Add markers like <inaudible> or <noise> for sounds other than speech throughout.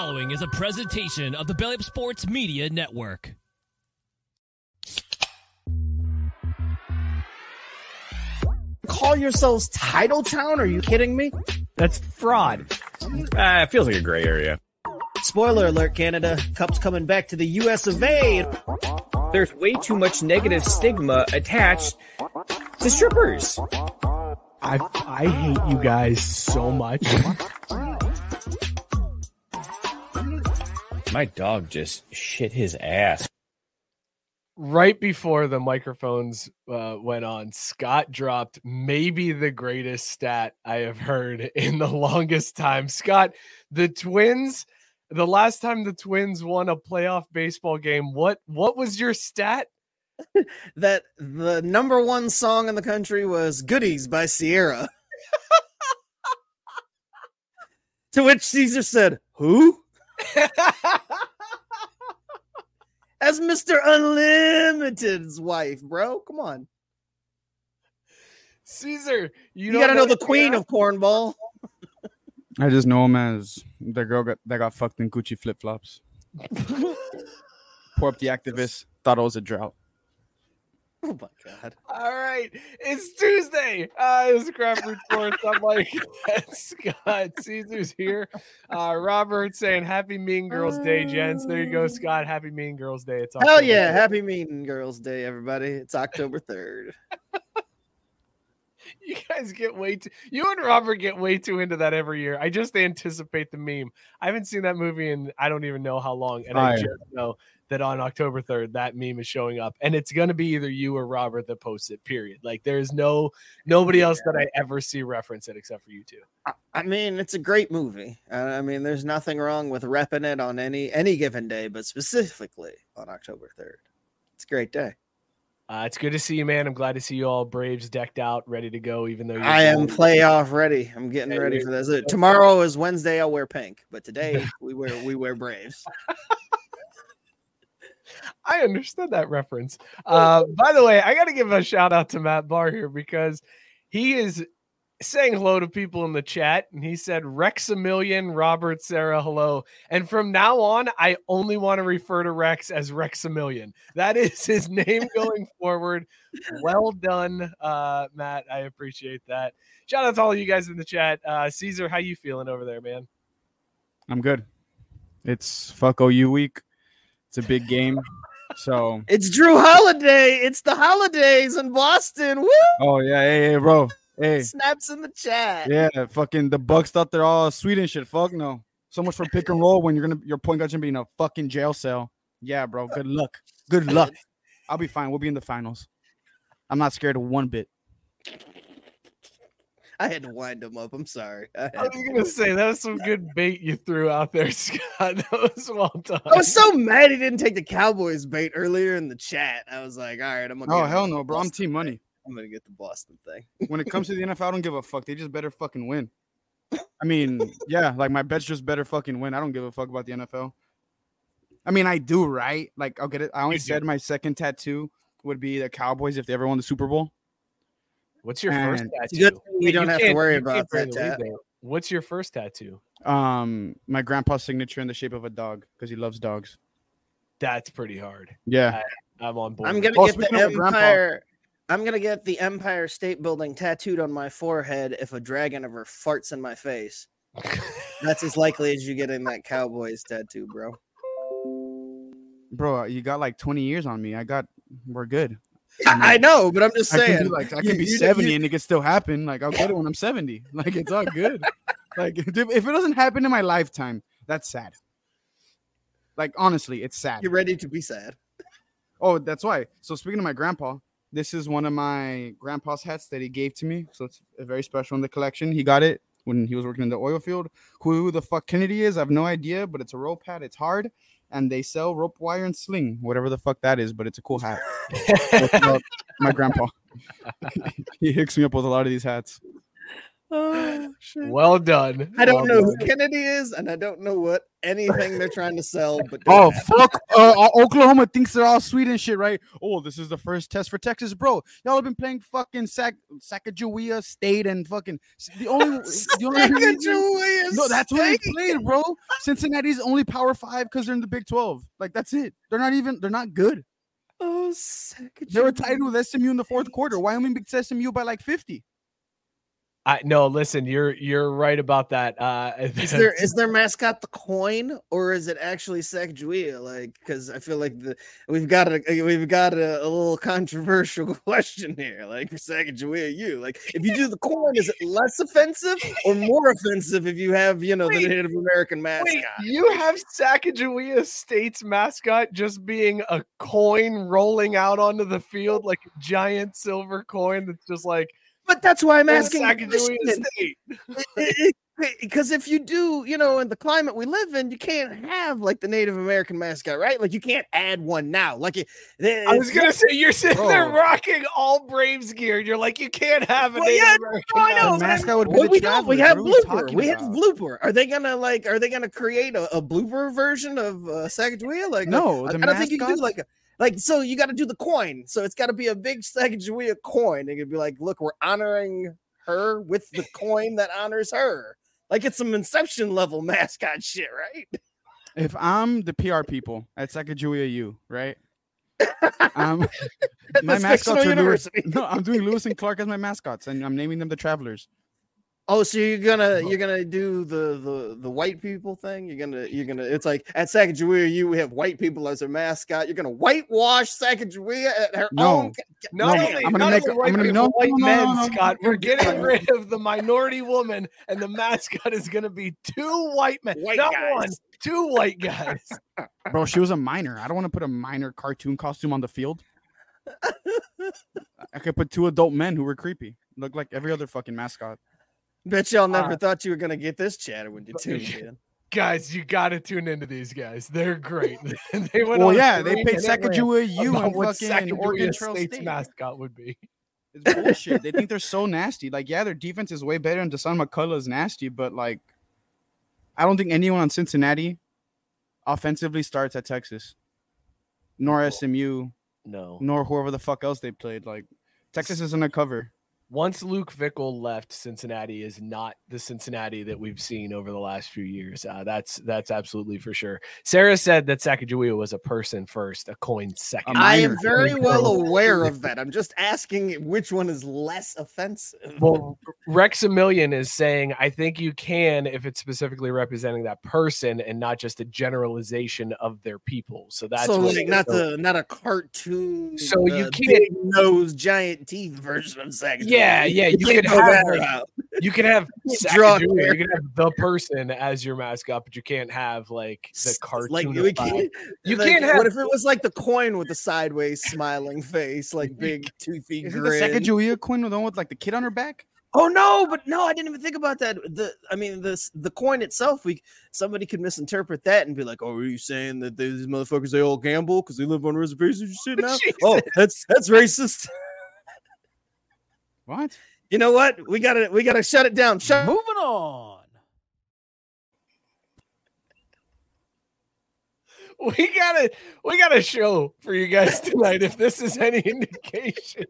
following is a presentation of the Belly Up Sports Media Network. Call yourselves Title Town? Are you kidding me? That's fraud. Ah, it feels like a gray area. Spoiler alert, Canada. Cup's coming back to the US of A. There's way too much negative stigma attached to strippers. I I hate you guys so much. <laughs> My dog just shit his ass. right before the microphones uh, went on, Scott dropped maybe the greatest stat I have heard <laughs> in the longest time. Scott, the Twins, the last time the Twins won a playoff baseball game, what what was your stat? <laughs> That the number one song in the country was Goodies by Ciara. <laughs> to which Caesar said, Who? <laughs> As Mr. Unlimited's wife, bro. Come on. Caesar, you, You, don't gotta know the queen of cornball. I just know him as the girl got, that got fucked in Gucci flip flops. <laughs> Poor up the activist thought it was a drought. <laughs> Oh my god. All right, it's Tuesday. Uh, it's Craft Brewed Sports. I'm like, Scott Caesar's here. Uh, Robert saying Happy Mean Girls Day, gents. There you go, Scott. Happy Mean Girls Day. It's Hell yeah. 3rd. Happy Mean Girls Day, everybody. It's October 3rd. <laughs> You guys get way too. You and Robert get way too into that every year. I just anticipate the meme. I haven't seen that movie in I don't even know how long, and I just know that on October third that meme is showing up, and it's gonna be either you or Robert that posts it. Period. Like there's no nobody else that I ever see reference it except for you two. I- mean, it's a great movie. I mean, there's nothing wrong with repping it on any any given day, but specifically on October 3rd. It's a great day. Uh, it's good to see you, man. I'm glad to see you all Braves decked out, ready to go. Even though you're I am going- playoff ready. I'm getting Yeah, ready for this. Uh, <laughs> Tomorrow is Wednesday. I'll wear pink, but today <laughs> we wear we wear Braves. <laughs> I understood that reference. <laughs> Uh, by the way, I got to give a shout out to Matt Barr here because he is saying hello to people in the chat, and he said Rexamillion, Robert, Sarah, hello. And from now on, I only want to refer to Rex as Rexamillion. That is <laughs> his name going forward. Well done, uh, Matt. I appreciate that. Shout out to all you guys in the chat. Uh, Caesar, how you feeling over there, man? I'm good. It's fuck OU week. It's a big game. So, It's Jrue Holiday. It's the holidays in Boston. Woo! oh yeah, hey, hey, bro, hey, Snaps in the chat. yeah, fucking the Bucks thought they're all sweet and shit. Fuck no. So much for pick and roll when you're gonna your point guard's gonna be in a fucking jail cell. Yeah, bro. Good luck. Good luck. I'll be fine. We'll be in the finals. I'm not scared of one bit. I had to wind him up. I'm sorry. I, I was gonna say that was some good bait you threw out there, <laughs> Scott. That was well done. I was so mad he didn't take the Cowboys bait earlier in the chat. I was like, all right, I'm gonna. Oh hell no, bro. I'm team thing. money. I'm gonna get the Boston thing. when it comes to the <laughs> NFL, I don't give a fuck. They just better fucking win. I mean, yeah, like my bets just better fucking win. I don't give a fuck about the NFL. I mean, I do, right? Like, I'll get it. I only said my second tattoo would be the Cowboys if they ever won the Super Bowl. What's your first tattoo? It's good thing we don't have to worry about that bring the lead tat. What's your first tattoo? Um, my grandpa's signature in the shape of a dog because he loves dogs. That's pretty hard. Yeah, I'm on board. I'm gonna Oh, get the speaking grandpa- Empire. I'm gonna get the Empire State Building tattooed on my forehead if a dragon ever farts in my face. <laughs> That's as likely as you getting that Cowboys tattoo, bro. bro, you got like 20 years on me. I got, we're good. I know, but I'm just I saying. can be like, I you- can be you- 70 you- and it can still happen. Like, I'll get it when I'm 70. <laughs> Like, it's all good. like, <laughs> if if it doesn't happen in my lifetime, that's sad. Like, honestly, it's sad. You're ready to be sad. Oh, that's why. So speaking of my grandpa, this is one of my grandpa's hats that he gave to me. So it's a very special in the collection. He got it when he was working in the oil field. Who the fuck Kennedy is, I have no idea, but it's a rope hat. It's hard, and they sell rope wire and sling, whatever the fuck that is. But it's a cool hat. <laughs> My grandpa. <laughs> he hooks me up with a lot of these hats. Oh, shit. Well done. I don't Well know who. Kennedy is, and I don't know what anything they're trying to sell. But Oh don't have fuck! Uh, Oklahoma thinks they're all sweet and shit, right? Oh, this is the first test for Texas, bro. Y'all have been playing fucking Sac Sacagawea State and fucking the only the only reason- no, that's what they State. played, bro. Cincinnati's only Power Five because they're in the Big Twelve. Like that's it. They're not even. They're not good. Oh, They were tied with SMU in the fourth quarter. Wyoming beat SMU by like fifty. I no, listen, you're you're right about that. Uh, Is their their mascot the coin or is it actually Sacagawea? Like, because I feel like the we've got a we've got a, a little controversial <laughs> question here. Like for Sacagawea, you like if you do the coin, is it less offensive or more offensive if you have you know the Native American mascot? Wait, you have Sacagawea State's mascot just being a coin rolling out onto the field like a giant silver coin that's just like But that's why I'm "Oh, asking. the Sacagawea question. State. because if you do, you know, in the climate we live in, you can't have like the Native American mascot, right? Like you can't add one now. Like it, I was gonna say you're sitting there Bro. rocking all Braves gear. and You're like, you can't have a Well, Native yeah, American. no, I know, The mascot would be Well, the we don't. We have What are we blooper. We have about? blooper. Are they gonna like? Are they gonna create a, a blooper version of uh, Sacagawea? Like, No, I, the I don't think you can do like a like. So you got to do the coin. So it's got to be a big Sacagawea coin. and could be like, look, we're honoring her with the <laughs> coin that honors her. Like it's some Inception level <laughs> mascot shit, right? If I'm the PR people at Sacagawea U, right? Um, <laughs> my mascots are Lewis, no, I'm doing Lewis and Clark as my mascots, and I'm naming them the Travelers. Oh, so you're gonna you're gonna do the the the white people thing? You're gonna you're gonna it's like at Sacagawea, you we have white people as their mascot. You're gonna whitewash Sacagawea at her No. own. Not No, I'm gonna not make only a- white I'm gonna- people, no, white no, no, men, no, no, no. Scott. We're getting rid of the minority woman, and the mascot is gonna be two white men, White not guys. one, two white guys. <laughs> Bro, she was a minor. I don't want to put a minor cartoon costume on the field. <laughs> I could put two adult men who were creepy. Look like every other fucking mascot. Bet y'all never Uh, thought you were gonna get this chatter when you but- tuned in. guys, you got to tune into these guys. They're great. <laughs> <laughs> they went Well, on yeah, they paid three-minute rant Sacagawea U and <laughs> what fucking Oregon Trail State's State. mascot would be. It's bullshit. they think they're so nasty. Like, yeah, their defense is way better, and Desan McCullough is nasty, but like, I don't think anyone on Cincinnati offensively starts at Texas, nor SMU, No. nor whoever the fuck else they played. Like, Texas isn't a cover. Once Luke Fickell left, Cincinnati is not the Cincinnati that we've seen over the last few years. Uh, that's that's absolutely for sure. Sarah said that Sacagawea was a person first, a coin second. A I am very well <laughs> aware of that. I'm just asking which one is less offensive. Well, Rexamillion is saying, I think you can if it's specifically representing that person and not just a generalization of their people. So that's so what- like not the not a cartoon. So you can't- nose, giant teeth version of Sacagawea. Yeah, yeah, yeah. you can't could have, that like, <laughs> you can have <laughs> can't draw you can have the person as your mascot, but you can't have like the cartoon. Like we can't, You like, can't have- What if it was like the coin with the sideways smiling face, like big toothy Is it the grin? Sacagawea Queen the one with like the kid on her back? Oh no, but no, I didn't even think about that. The I mean, this the coin itself. We somebody could misinterpret that and be like, "Oh, are you saying that these motherfuckers they all gamble because they live on reservations and shit now?" <laughs> oh, that's that's racist. What? you know what? We gotta we gotta shut it down. Shut. Moving on. <laughs> we gotta we got a show for you guys <laughs> tonight if this is any indication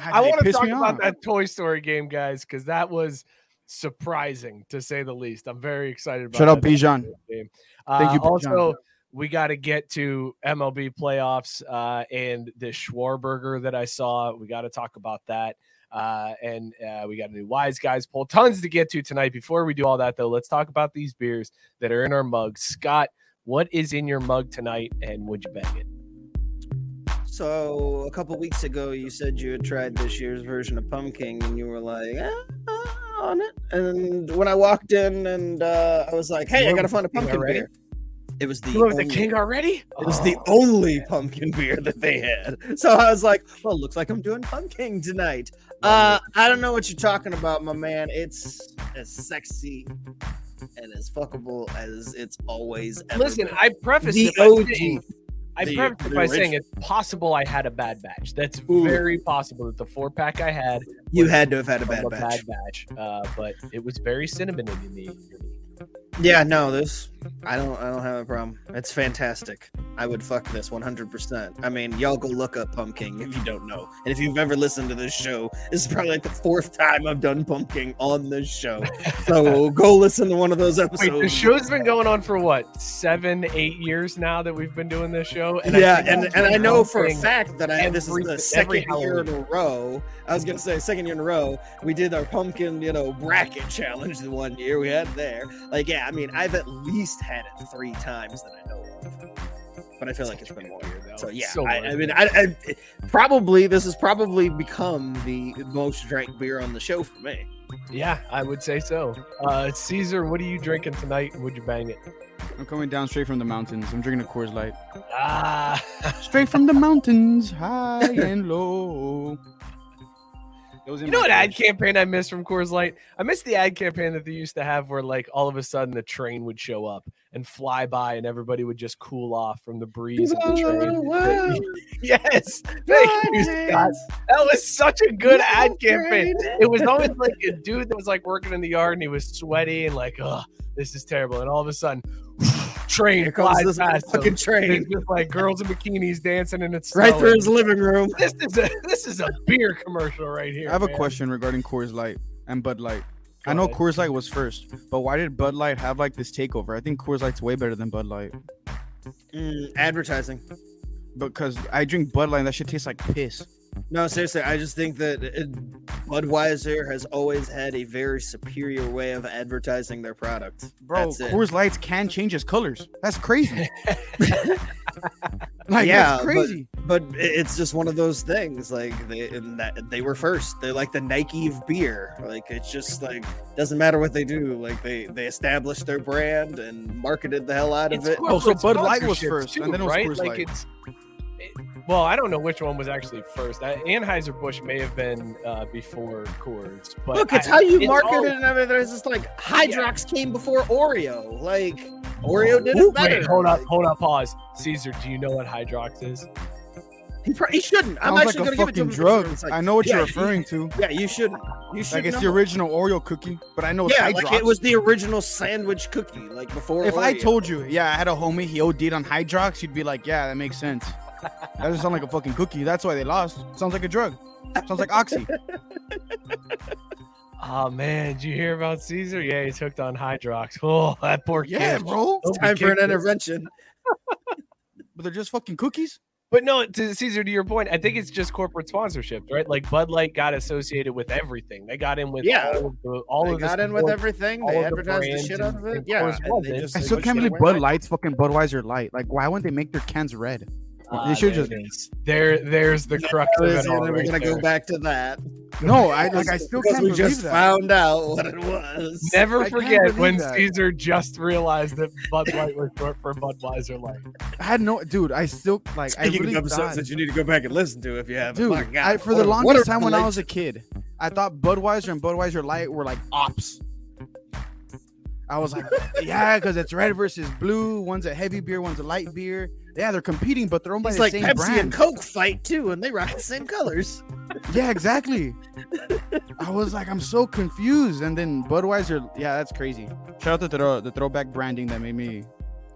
i want to talk about that toy story game guys because that was surprising to say the least i'm very excited about Shut up, that Bijan. Thank Uh, you, Bijan. also we got to get to mlb playoffs uh, and the SchwarBurger that i saw we got to talk about that uh, and uh, we got a new wise guys poll tons to get to tonight before we do all that though let's talk about these beers that are in our mugs scott what is in your mug tonight and would you bag it So a couple weeks ago, you said you had tried this year's version of pumpkin, and you were like, uh, on it. And when I walked in, and uh, I was like, "Hey, I gotta find a pumpkin already? beer." It was the you love the only- king already It was the Oh. only pumpkin beer that they had. So I was like, well, looks like I'm doing pumpkin tonight. Uh, I don't know what you're talking about, my man. It's as sexy and as fuckable as it's always ever listen been. i preface the it by OG. saying- I The- preface it by saying it's possible I had a bad batch. That's Ooh. very possible that the four pack I had You had to have had a bad a batch. bad batch. Uh, but it was very cinnamon in me. Yeah, no, this I don't I don't have a problem. It's fantastic. I would fuck this 100%. I mean, y'all go look up Pumpkin if you don't know. And if you've ever listened to this show, this is probably like the fourth time I've done Pumpkin on this show. So <laughs> go listen to one of those episodes. Wait, the show's been going on for what seven, eight years now that we've been doing this show. I yeah, and, and I know for a fact that I this is the second year in a row. I was gonna say second year in a row. We did our pumpkin, you know, bracket challenge the one year we had there. Like, yeah, I mean, I've at least had it three times that I know of. But I feel like it's been more. So yeah, So I, I mean, I, I probably this has probably become the most drank beer on the show for me. Yeah, I would say so. Uh, Caesar, what are you drinking tonight? Would you bang it? I'm coming down straight from the mountains. I'm drinking a Coors Light. Ah, Straight from the mountains, high <laughs> and low. It was in you know what ad campaign I missed from Coors Light? I missed the ad campaign that they used to have where like all of a sudden the train would show up and fly by and everybody would just cool off from the breeze of the train. <laughs> yes, thank you, Scott. That was such a good ad campaign. It was always <laughs> like a dude that was like working in the yard and he was sweaty and like, oh, this is terrible. And all of a sudden, <sighs> train Here comes flies this past fucking him. train It's just like girls in bikinis dancing and it's right through his living room. This is a this is a beer commercial right here. I have a question regarding Coors Light and Bud Light. Go I know ahead. Coors Light was first, but why did Bud Light have like this takeover? I think Coors Light's way better than Bud Light Mm, advertising. because I drink Bud Light and that shit tastes like piss. No, seriously, I just think that it, Budweiser has always had a very superior way of advertising their product. Bro, That's it. Lights can change its colors. That's crazy. <laughs> like Yeah, that's but- crazy. but i- it's just one of those things. Like they and that they were first. They're like the Nike of beer. Like it's just like doesn't matter what they do. Like they they established their brand and marketed the hell out of It's it. Oh, so Bud Light was first, too, and then it was right? Coors like Light. it's. It- well, I don't know which one was actually first. Anheuser Busch may have been uh, before Coors, but Look, it's I- how you it's market all- it and everything. It's just like Hydrox came before Oreo. Like Oreo did Ooh, it better. Wait, hold up, hold up, pause. Caesar, do you know what Hydrox is? He, pro- he shouldn't. I'm Sounds actually like gonna give it to him. drug. Like, I know what yeah, you're referring to. Yeah, you shouldn't. You should. Like it's the original Oreo cookie, but I know it's Yeah, Hydrox. like it was the original sandwich cookie, like before. if I told you, yeah, I had a homie, he OD'd on Hydrox, you'd be like, yeah, that makes sense. <laughs> That doesn't sound like a fucking cookie. That's why they lost. Sounds like a drug. Sounds like Oxy. Oh <laughs> man, did you hear about Caesar? Yeah, he's hooked on Hydrox. <laughs> Oh, that poor kid. Yeah, bro. Hope he time for an intervention. But they're just fucking cookies. But no, to Caesar, to your point, I think it's just corporate sponsorships, right? Like Bud Light got associated with everything. They got in with Yeah. all of the all they of the got in with everything. They of the advertised the shit out of it. and Yeah, Coors and they just I still can't believe. Bud Light's fucking Budweiser Light. Like, why wouldn't they make their cans red? Ah, They should there just- There, there's the crux of it We're gonna right go back to that. No, I like. I still because can't we believe just that. found out what it was. Never I forget when that. Caesar just realized that Bud Light was short for Budweiser Light. I had no, dude. I still like. I Speaking really of episodes thought, that you need to go back and listen to if you haven't. dude. God, I, for what the longest time when I was a kid, I thought Budweiser and Budweiser Light were like ops. I was like, <laughs> yeah, because it's red versus blue. One's a heavy beer, one's a light beer. Yeah, they're competing, but they're owned by It's the like same Pepsi brand. and Coke fight too, and they rock the same colors. Yeah, exactly. I was like, I'm so confused. And then Budweiser, yeah, that's crazy. Shout out to the, throw, the throwback branding that made me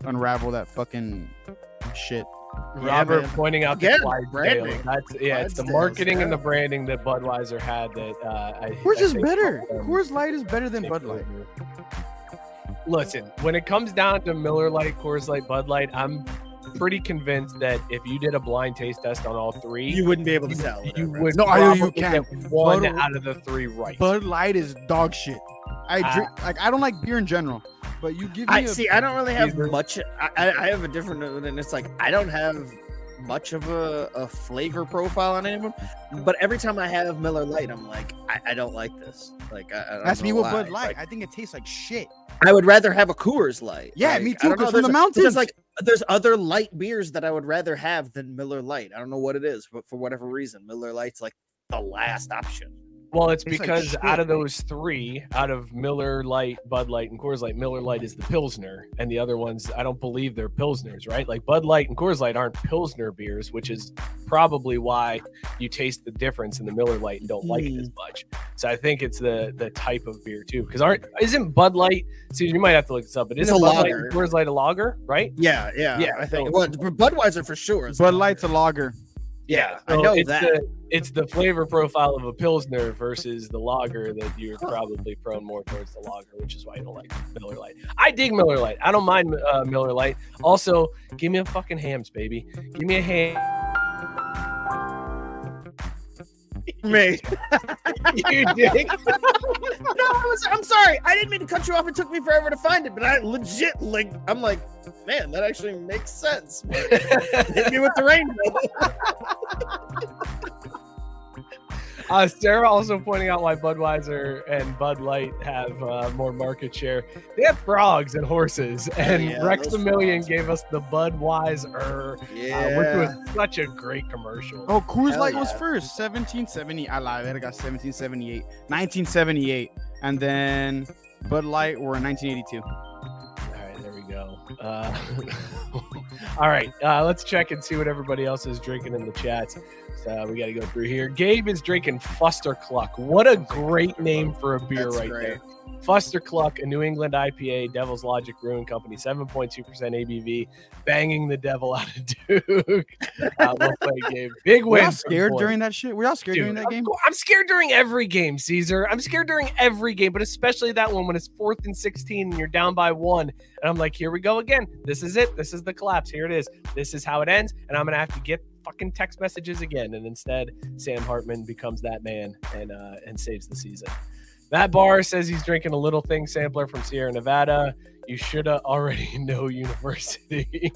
unravel that fucking shit. Robert man. pointing out Again, the Clydesdale. branding. That's yeah, it's the Clydesdales, marketing and the branding that Budweiser had that uh, I, Coors I is think better. helped Coors Light is better than take Bud Light. Listen, when it comes down to Miller Light, Coors Light, Bud Light, I'm pretty convinced that if you did a blind taste test on all three, You wouldn't be able to tell. you whatever. would No, I know you can. get one Bud- out of the three right. Bud Light is dog shit. I Ah. drink like I don't like beer in general, but you give me I a see. I don't really have Either. much. I, I I have a different, and it's like I don't have much of a, a flavor profile on any of them. But every time I have Miller Light, I'm like, I, I don't like this. Like I, I don't That's me know with why. Bud Light. Like, I think it tastes like shit. I would rather have a Coors Light. Yeah, Like, me too, don't 'cause know, from the there's a- mountains. like there's other light beers that I would rather have than Miller Light. I don't know what it is, but for whatever reason, Miller Light's like the last option. Well, it's Tastes like because shit. out of those three, out of Miller Light, Bud Light, and Coors Light, Miller Light is the Pilsner, and the other ones, I don't believe they're Pilsners, right? Like Bud Light and Coors Light aren't Pilsner beers, which is probably why you taste the difference in the Miller Light and don't like it as hmm. much. So I think it's the the type of beer too, because aren't isn't Bud Light? See, you might have to look this up, but It's isn't a Bud Light lager. and Coors Light a lager, right? Yeah, yeah, Yeah, I think. so- Well, Budweiser for sure. is Bud not. Light's a lager. Yeah, I know it's that. The, it's the flavor profile of a pilsner versus the lager that you're probably prone more towards the lager, which is why you don't like Miller Lite. I dig Miller Lite. I don't mind uh, Miller Lite. Also, give me a fucking hams, baby. Give me a ham. Me. you dig? no, I was. I'm sorry. I didn't mean to cut you off. It took me forever to find it, but I legit like. I'm like, man, that actually makes sense. Hit me with the rainbow. <laughs> Uh, Sarah also pointing out why Budweiser and Bud Light have uh, more market share. They have frogs and horses, and yeah, Rex those the Million gave us the Budweiser, uh, which was such a great commercial. Oh, Coors Hell Light was first. 1770. I lied. I got 1778. 1978. And then Bud Light were in 1982. All right, there we go. Uh, <laughs> all right, uh, let's check and see what everybody else is drinking in the chats. So we got to go through here. Gabe is drinking Fuster Cluck. What a great name for a beer That's right great. there. Fuster Cluck, a New England IPA, Devil's Logic Brewing Company, 7.2% ABV, banging the devil out of <laughs> Duke. Uh, well played, Gabe. Big Were win. y'all scared during that shit? Were y'all scared Dude, during that of game? I'm scared during every game, Caesar. I'm scared during every game, but especially that one when it's fourth and 16 and you're down by one. And I'm like, here we go again. This is it. This is the collapse. Here it is. This is how it ends. And I'm going to have to get fucking text messages again. And instead, Sam Hartman becomes that man and uh, and saves the season. Matt Barr says he's drinking a little thing sampler from Sierra Nevada. You should have already <laughs> know university.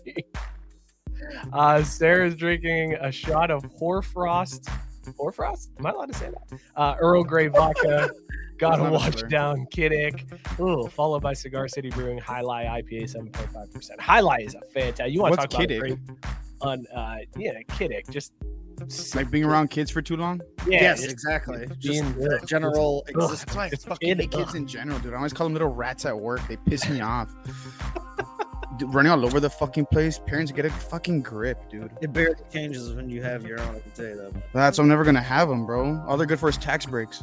<laughs> uh, Sarah's drinking a shot of Hoarfrost. Hoarfrost? Am I allowed to say that? Uh, Earl Grey vodka. <laughs> Gotta watch down Kiddick. Ooh, <laughs> followed by Cigar City Brewing Jai Alai IPA 7.5%. Jai Alai is a fantastic. You want to What's talk about a great on uh yeah, Kiddick. Just Like being around kids for too long? yeah, yes, exactly. Just being- the general Ugh. existence. That's why I fucking hate kids in general, dude. I always call them little rats at work. They piss me off. <laughs> Dude, running all over the fucking place. Parents get a fucking grip, dude. It barely changes when you have your own. I can tell you that. That's I'm never gonna have them, bro. All they're good for is tax breaks.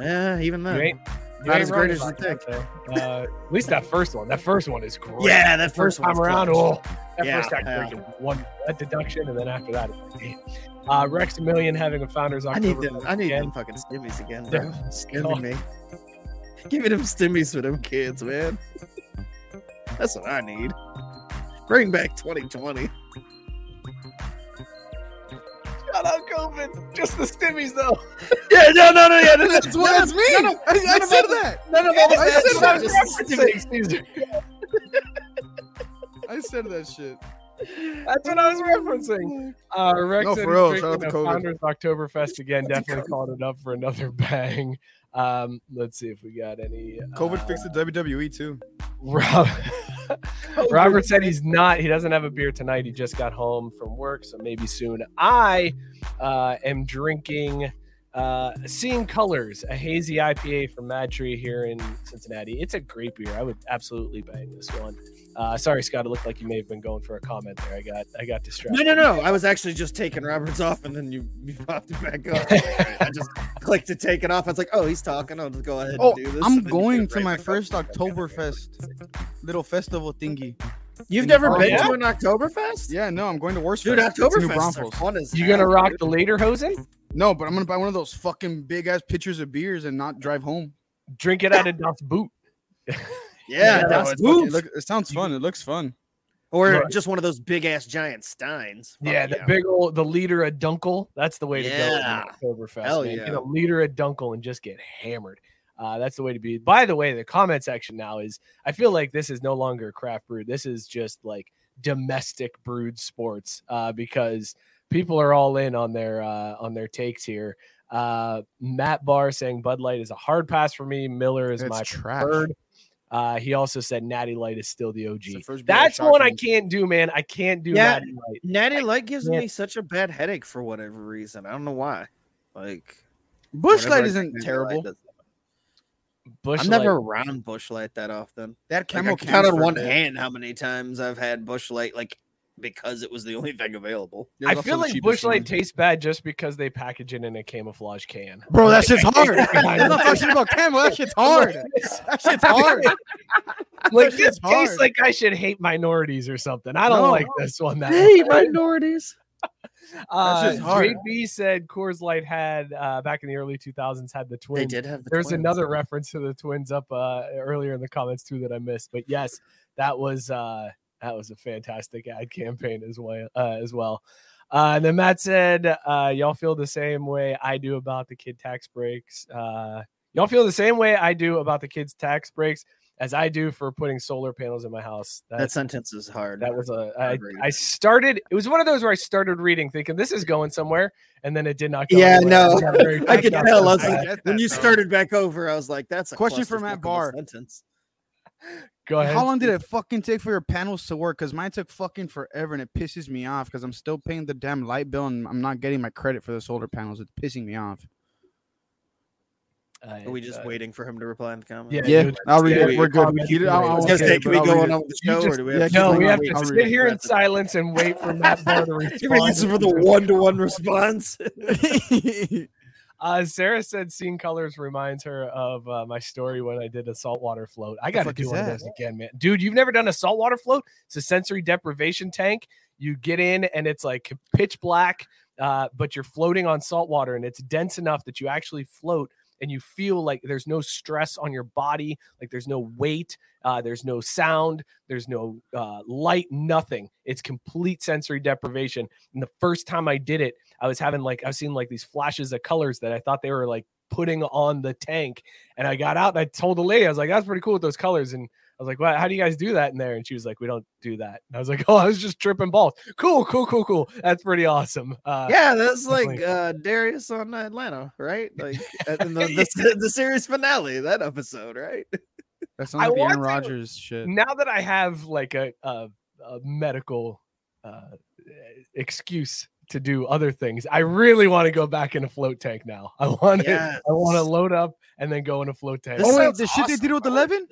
Yeah, even you ain't, you Not as great as you think. Uh, at least that first one. That first one is great. Yeah, that first first time around. Oh, that Yeah, first time yeah. one that deduction, and then after that, it's like, damn. Uh, Rex Million having a founders I need them. I need again. them fucking stimmies again, bro. Stimmy me. Give me them stimmies for them kids, man. That's what I need. Bring back 2020. Shout out COVID. Just the stimmies though. <laughs> Yeah, no, no, no, yeah, that's, That's what that's me. No, no, I, I none of said that- that. None of Yeah, that I said that. just stimmies. <laughs> I said that shit. That's what I was referencing. <laughs> Uh, Rex No, for real, shout out to a COVID. Founders Oktoberfest again. Definitely called it up for another bang. Um, let's see if we got any. COVID uh, fixed the WWE too. Rob- <laughs> Robert said he's not. He doesn't have a beer tonight. He just got home from work, so maybe soon. I uh, am drinking uh, Seeing Colors, a hazy IPA from Mad Tree here in Cincinnati. It's a great beer. I would absolutely bang this one. Uh, sorry, Scott. It looked like you may have been going for a comment there. I got I got distracted. No, no, no. I was actually just taking Roberts off, and then you, you popped it back up. I just <laughs> clicked to take it off. I was like, oh, he's talking. I'll just go ahead Oh, and do this. I'm and then you going to right my first Oktoberfest little festival thingy. You've never been yeah? to an Oktoberfest? Yeah, no, I'm going to Warsaw. Dude, It's New Oktoberfest are Braunfels. fun as You gonna rock dude. the Lederhosen? No, but I'm gonna buy one of those fucking big ass pitchers of beers and not drive home. Drink it out of Das Boot. <laughs> Yeah, no, that's it's it, look, it sounds fun. It looks fun. Or Right. just one of those big ass giant steins. Fuck Yeah, the big old the leader of Dunkel. That's the way to Yeah. go. in Oktoberfest, Hell man. yeah. Get a liter of Dunkel and just get hammered. Uh, that's the way to be. By the way, the comment section now is I feel like this is no longer craft brew. This is just like domestic brewed sports uh, because people are all in on their uh, on their takes here. Uh, Matt Barr saying Bud Light is a hard pass for me. Miller is It's my trash. preferred. Uh, he also said Natty Light is still the OG. The first beer I That's one I can't do, man. I can't do Yeah. Natty Light. Natty Light gives me such a bad headache for whatever reason. I don't know why. Like, Busch Light isn't drink Light, terrible. Busch I'm never around Busch Light that often. That Like, camel I can count cans on for one good. hand how many times I've had Busch Light, like because it was the only thing available. I feel like cheapest Busch Light one. tastes bad just because they package it in a camouflage can. Bro, that shit's hard. <laughs> I I'm not talking about camel. That shit's hard. That shit's hard. like That <laughs> this hard. tastes like I should hate minorities or something. I don't No. like this one that Hey, minorities. <laughs> Uh, shit's hard. JB said Coors Light had uh, back in the early 2000s had the twins. They twins. did have the There's twins. another reference to the twins up uh, earlier in the comments too that I missed. But yes, that was uh, that was a fantastic ad campaign as well. Uh, as well. Uh, and then Matt said, uh, "Y'all feel the same way I do about the kid tax breaks. Uh, y'all feel the same way I do about the kids' tax breaks as I do for putting solar panels in my house. That sentence is hard. That was a I, started. It was one of those where I started reading, thinking this is going somewhere, and then it did not. go Yeah, anywhere. no, <laughs> I got could tell. I with was like, when you started back over, I was like, "That's a Question for Matt Barr. Sentence. Go ahead. How long did it fucking take for your panels to work? Because mine took fucking forever and it pisses me off because I'm still paying the damn light bill and I'm not getting my credit for the solar panels. It's pissing me off. Uh, Are we just uh, waiting for him to reply in the comments? Yeah, Yeah, dude, I'll read yeah, it. We're good. We comments keep it. are I, great. I I was gonna say say, can we go on with the show, just- or do we yeah, have to No, we have to I'll sit read here in silence and wait for Matt Barr <laughs> to respond. You're for the one-to-one response. <laughs> <laughs> Uh, Sarah said "Seeing Colors" reminds her of uh, my story when I did a saltwater float. I got to do one of those again, man. Dude, you've never done a saltwater float? It's a sensory deprivation tank. You get in and it's like pitch black, uh, but you're floating on saltwater and it's dense enough that you actually float and you feel like there's no stress on your body, like there's no weight, uh, there's no sound, there's no uh, light, nothing. It's complete sensory deprivation. And the first time I did it, I was having like I was seeing like these flashes of colors that I thought they were like putting on the tank. And I got out and I told the lady, I was like, "That's pretty cool with those colors." And was like, "Well, how do you guys do that in there?" And she was like, "We don't do that." And I was like, <laughs> "Oh, I was just tripping balls." Cool, cool, cool, cool. That's pretty awesome. Uh, yeah, that's like uh, Darius on Atlanta, right? Like in the, the, <laughs> the series finale, that episode, right? <laughs> That sounds like the Aaron Rodgers shit. now that I have like a a, a medical uh, excuse to do other things, I really want to go back in a float tank now. I want to Yes. I want to load up and then go in a float tank. This Oh, wait, sounds the shit they did with awesome.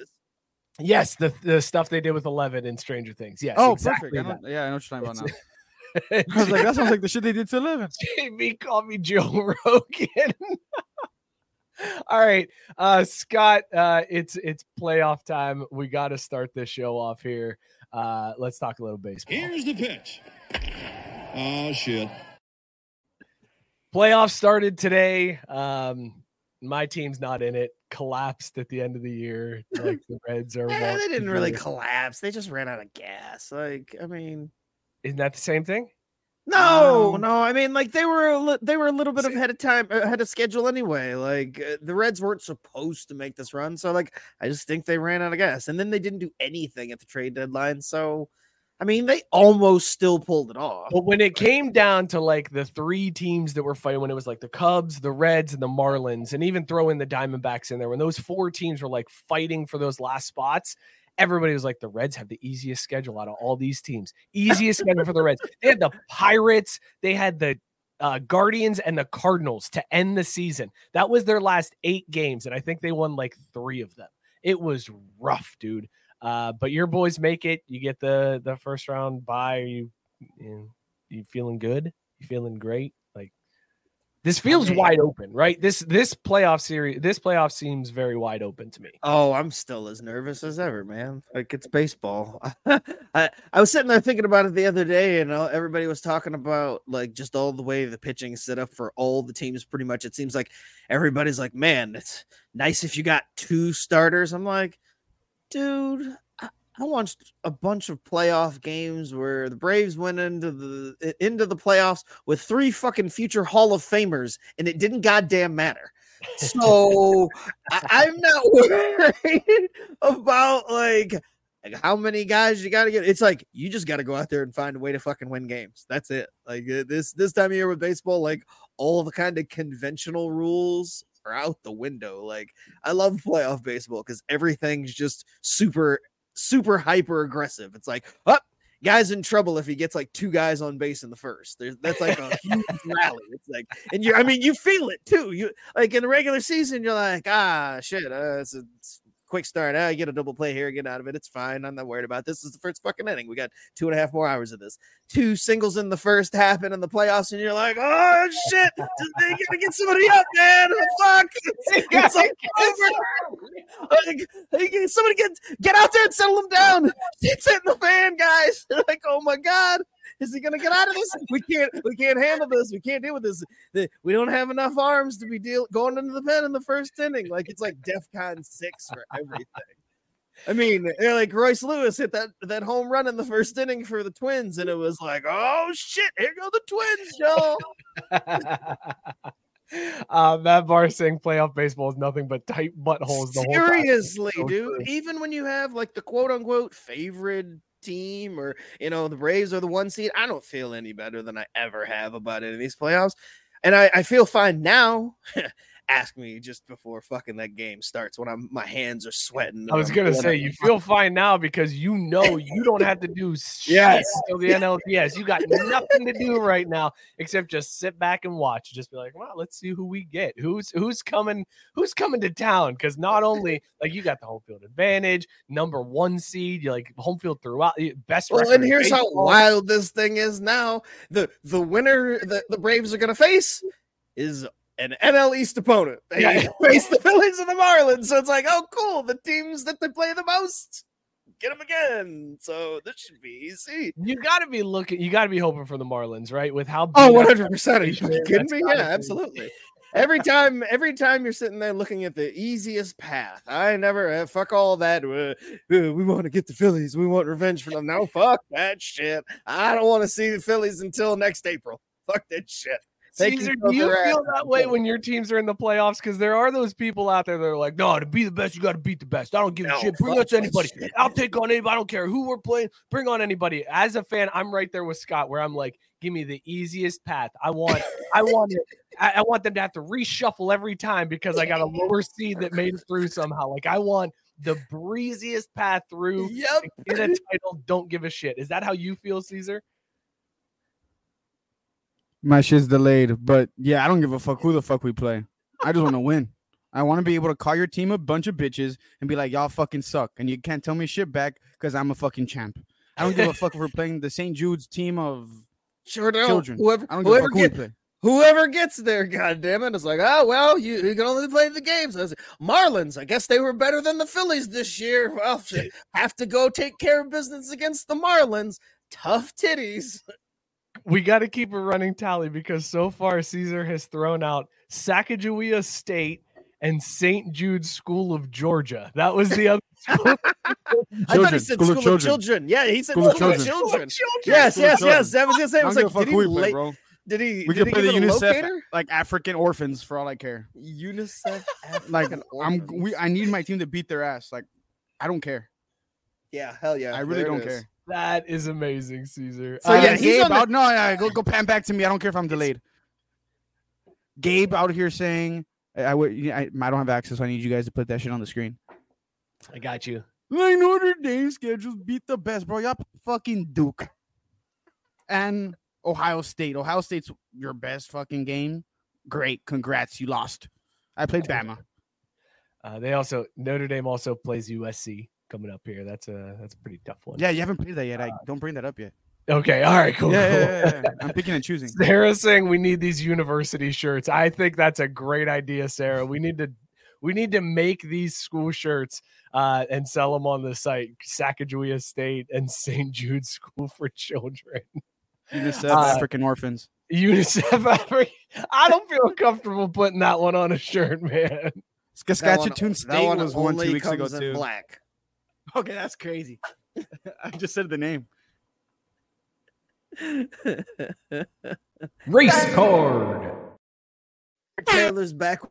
11? Yes, the the stuff they did with Eleven in Stranger Things. Yes. Oh, exactly perfect. I know, yeah, I know what you're talking about now. that. <laughs> I was like, that sounds like the shit they did to 11. <laughs> Jamie called me Joe <laughs> Rogan. All right, uh, Scott. Uh, it's it's playoff time. We got to start this show off here. Uh, let's talk a little baseball. Here's the pitch. Oh shit. Playoffs started today. Um, my team's not in it. Collapsed at the end of the year. <laughs> Like the Reds are. Walking they didn't really collapse. They just ran out of gas. Like, I mean, Isn't that the same thing? no, Um, no. I mean, like they were a li- they were a little bit ahead of time, ahead of schedule anyway. Like uh, the Reds weren't supposed to make this run, so like I just think they ran out of gas, and then they didn't do anything at the trade deadline. So, I mean, they almost still pulled it off. But when it came down to like the three teams that were fighting, when it was like the Cubs, the Reds, and the Marlins, and even throw in the Diamondbacks in there, when those four teams were like fighting for those last spots, everybody was like, the Reds have the easiest schedule out of all these teams. Easiest schedule for the Reds. They had the Pirates, they had the uh, Guardians and the Cardinals to end the season. That was their last eight games, and I think they won like three of them. It was rough, dude. Uh, but your boys make it. You get the the first round bye. You you, you feeling good? You feeling great? Like this feels mean- wide open, right? This this playoff series, this playoff seems very wide open to me. Oh, I'm still as nervous as ever, man. Like it's baseball. <laughs> I I was sitting there thinking about it the other day, and all, everybody was talking about like just all the way the pitching is set up for all the teams. Pretty much, it seems like everybody's like, "Man, it's nice if you got two starters." I'm like, dude. I watched a bunch of playoff games where the Braves went into the into the playoffs with three fucking future Hall of Famers, and it didn't goddamn matter. So I, I'm not <laughs> worried about like like, how many guys you got to get. It's like you just got to go out there and find a way to fucking win games. That's it. Like this this time of year with baseball, like all the kind of conventional rules are out the window. Like I love playoff baseball because everything's just super super hyper aggressive. It's like up. guy's in trouble if he gets like two guys on base in the first. There's that's like a huge rally. It's like, and you, I mean, you feel it too. You like in the regular season, you're like, ah, shit, uh, it's it's quick start. Ah, I get a double play here, get out of it. It's fine. I'm not worried about this. this. is the first fucking inning. We got two and a half more hours of this. Two singles in the first happen in the playoffs, and you're like, oh shit, <laughs> they gotta get somebody up, man. Fuck, <laughs> it's, it's over. Like, somebody get get out there and settle them down. <laughs> Shit's hitting the fan, guys. They're like, oh my god. Is he gonna get out of this? We can't. We can't handle this. We can't deal with this. The, we don't have enough arms to be deal going into the pen in the first inning. Like it's like DefCon six for everything. I mean, they're like Royce Lewis hit that that home run in the first inning for the Twins, and it was like, oh shit, here go the Twins, y'all. <laughs> uh, Matt Barr saying playoff baseball is nothing but tight buttholes. The whole time. Seriously, dude. Even when you have like the quote unquote favorite team or you know the Braves are the one seed, I don't feel any better than I ever have about any of these playoffs. And I, I feel fine now. <laughs> Ask me just before fucking that game starts when I'm my hands are sweating. I was and I'm gonna say you feel fine now because you know you don't have to do <laughs> shit Yes. until the NLDS. You got nothing to do right now except just sit back and watch. Just be like, well, let's see who we get. Who's who's coming? Who's coming to town? Because not only like you got the home field advantage, number one seed, you like home field throughout, you- best. Well, and here's how wild this thing is now. The the winner that the Braves are gonna face is an NL East opponent. They Yeah. <laughs> face the Phillies and the Marlins. So it's like, oh cool, the teams that they play the most get them again. So this should be easy. You got to be looking. You got to be hoping for the Marlins, right? With how Oh, 100 percent. Are you kidding me? Yeah, absolutely. Every time, every time you're sitting there looking at the easiest path, I never uh, fuck all that. Uh, uh, we want to get the Phillies. We want revenge for them. No, fuck that shit. I don't want to see the Phillies until next April. Fuck that shit. They can Caesar, go do you feel ass that off. way when your teams are in the playoffs? Because there are those people out there that are like, no, to be the best, you got to beat the best. I don't give a shit. Bring fuck us anybody. shit. I'll take on anybody. I don't care who we're playing. Bring on anybody. As a fan, I'm right there with Scott, where I'm like, give me the easiest path. I want, I want it. I, I want them to have to reshuffle every time because I got a lower seed that made it through somehow. Like I want the breeziest path through. Yep. to Get a title. Don't give a shit. Is that how you feel, Caesar? My shit's delayed, but yeah, I don't give a fuck who the fuck we play. I just want to win. I want to be able to call your team a bunch of bitches and be like, y'all fucking suck, and you can't tell me shit back because I'm a fucking champ. I don't give a fuck if we're playing the St. Jude's team of Sure children. Whoever, I don't give a whoever, fuck who we play. whoever gets there, goddamn it, it's like, oh well, you, you can only play the games. I was like, Marlins, I guess they were better than the Phillies this year. Well, <laughs> have to go take care of business against the Marlins. Tough titties. <laughs> we got to keep a running tally because so far Caesar has thrown out Sacagawea State and St. Jude's School of Georgia. That was the other <laughs> school. I thought he said school school, of of, children. children. Yeah, he said School of school of children. children. Children. Yes, School yes, children. yes. I was gonna say, I I was like, give a fuck did he, we play, bro. did he? We did can play the a UNICEF locator? like African orphans for all I care. UNICEF. <laughs> Like African I'm, we, I need my team to beat their ass. Like I don't care. yeah, hell yeah. I really don't care. That is amazing, Caesar. So, Uh, yeah, he's Gabe on the- out. No, yeah, go go pan back to me. I don't care if I'm delayed. Gabe out here saying, I, I would. I, I don't have access. So I need you guys to put that shit on the screen. I got you. Like Notre Dame schedules beat the best, bro. Y'all fucking Duke and Ohio State. Ohio State's your best fucking game. Great, congrats. You lost. I played Bama. Uh, they also Notre Dame also plays USC coming up here. That's a that's a pretty tough one. Yeah, you haven't played that yet. I don't bring that up yet. Okay. All right. Cool. Yeah, cool. yeah, yeah, yeah. I'm picking and <laughs> choosing. Sarah saying we need these university shirts. I think that's a great idea, Sarah. We need to we need to make these school shirts uh, and sell them on the site. Sacagawea State and St. Jude School for Children. UNICEF Uh, African orphans. UNICEF. African. I don't feel comfortable putting that one on a shirt, man. That one- Saskatchewan that State one was one only two weeks ago comes in too. Black. Okay, that's crazy. <laughs> I just said the name. Race card. Taylor's back with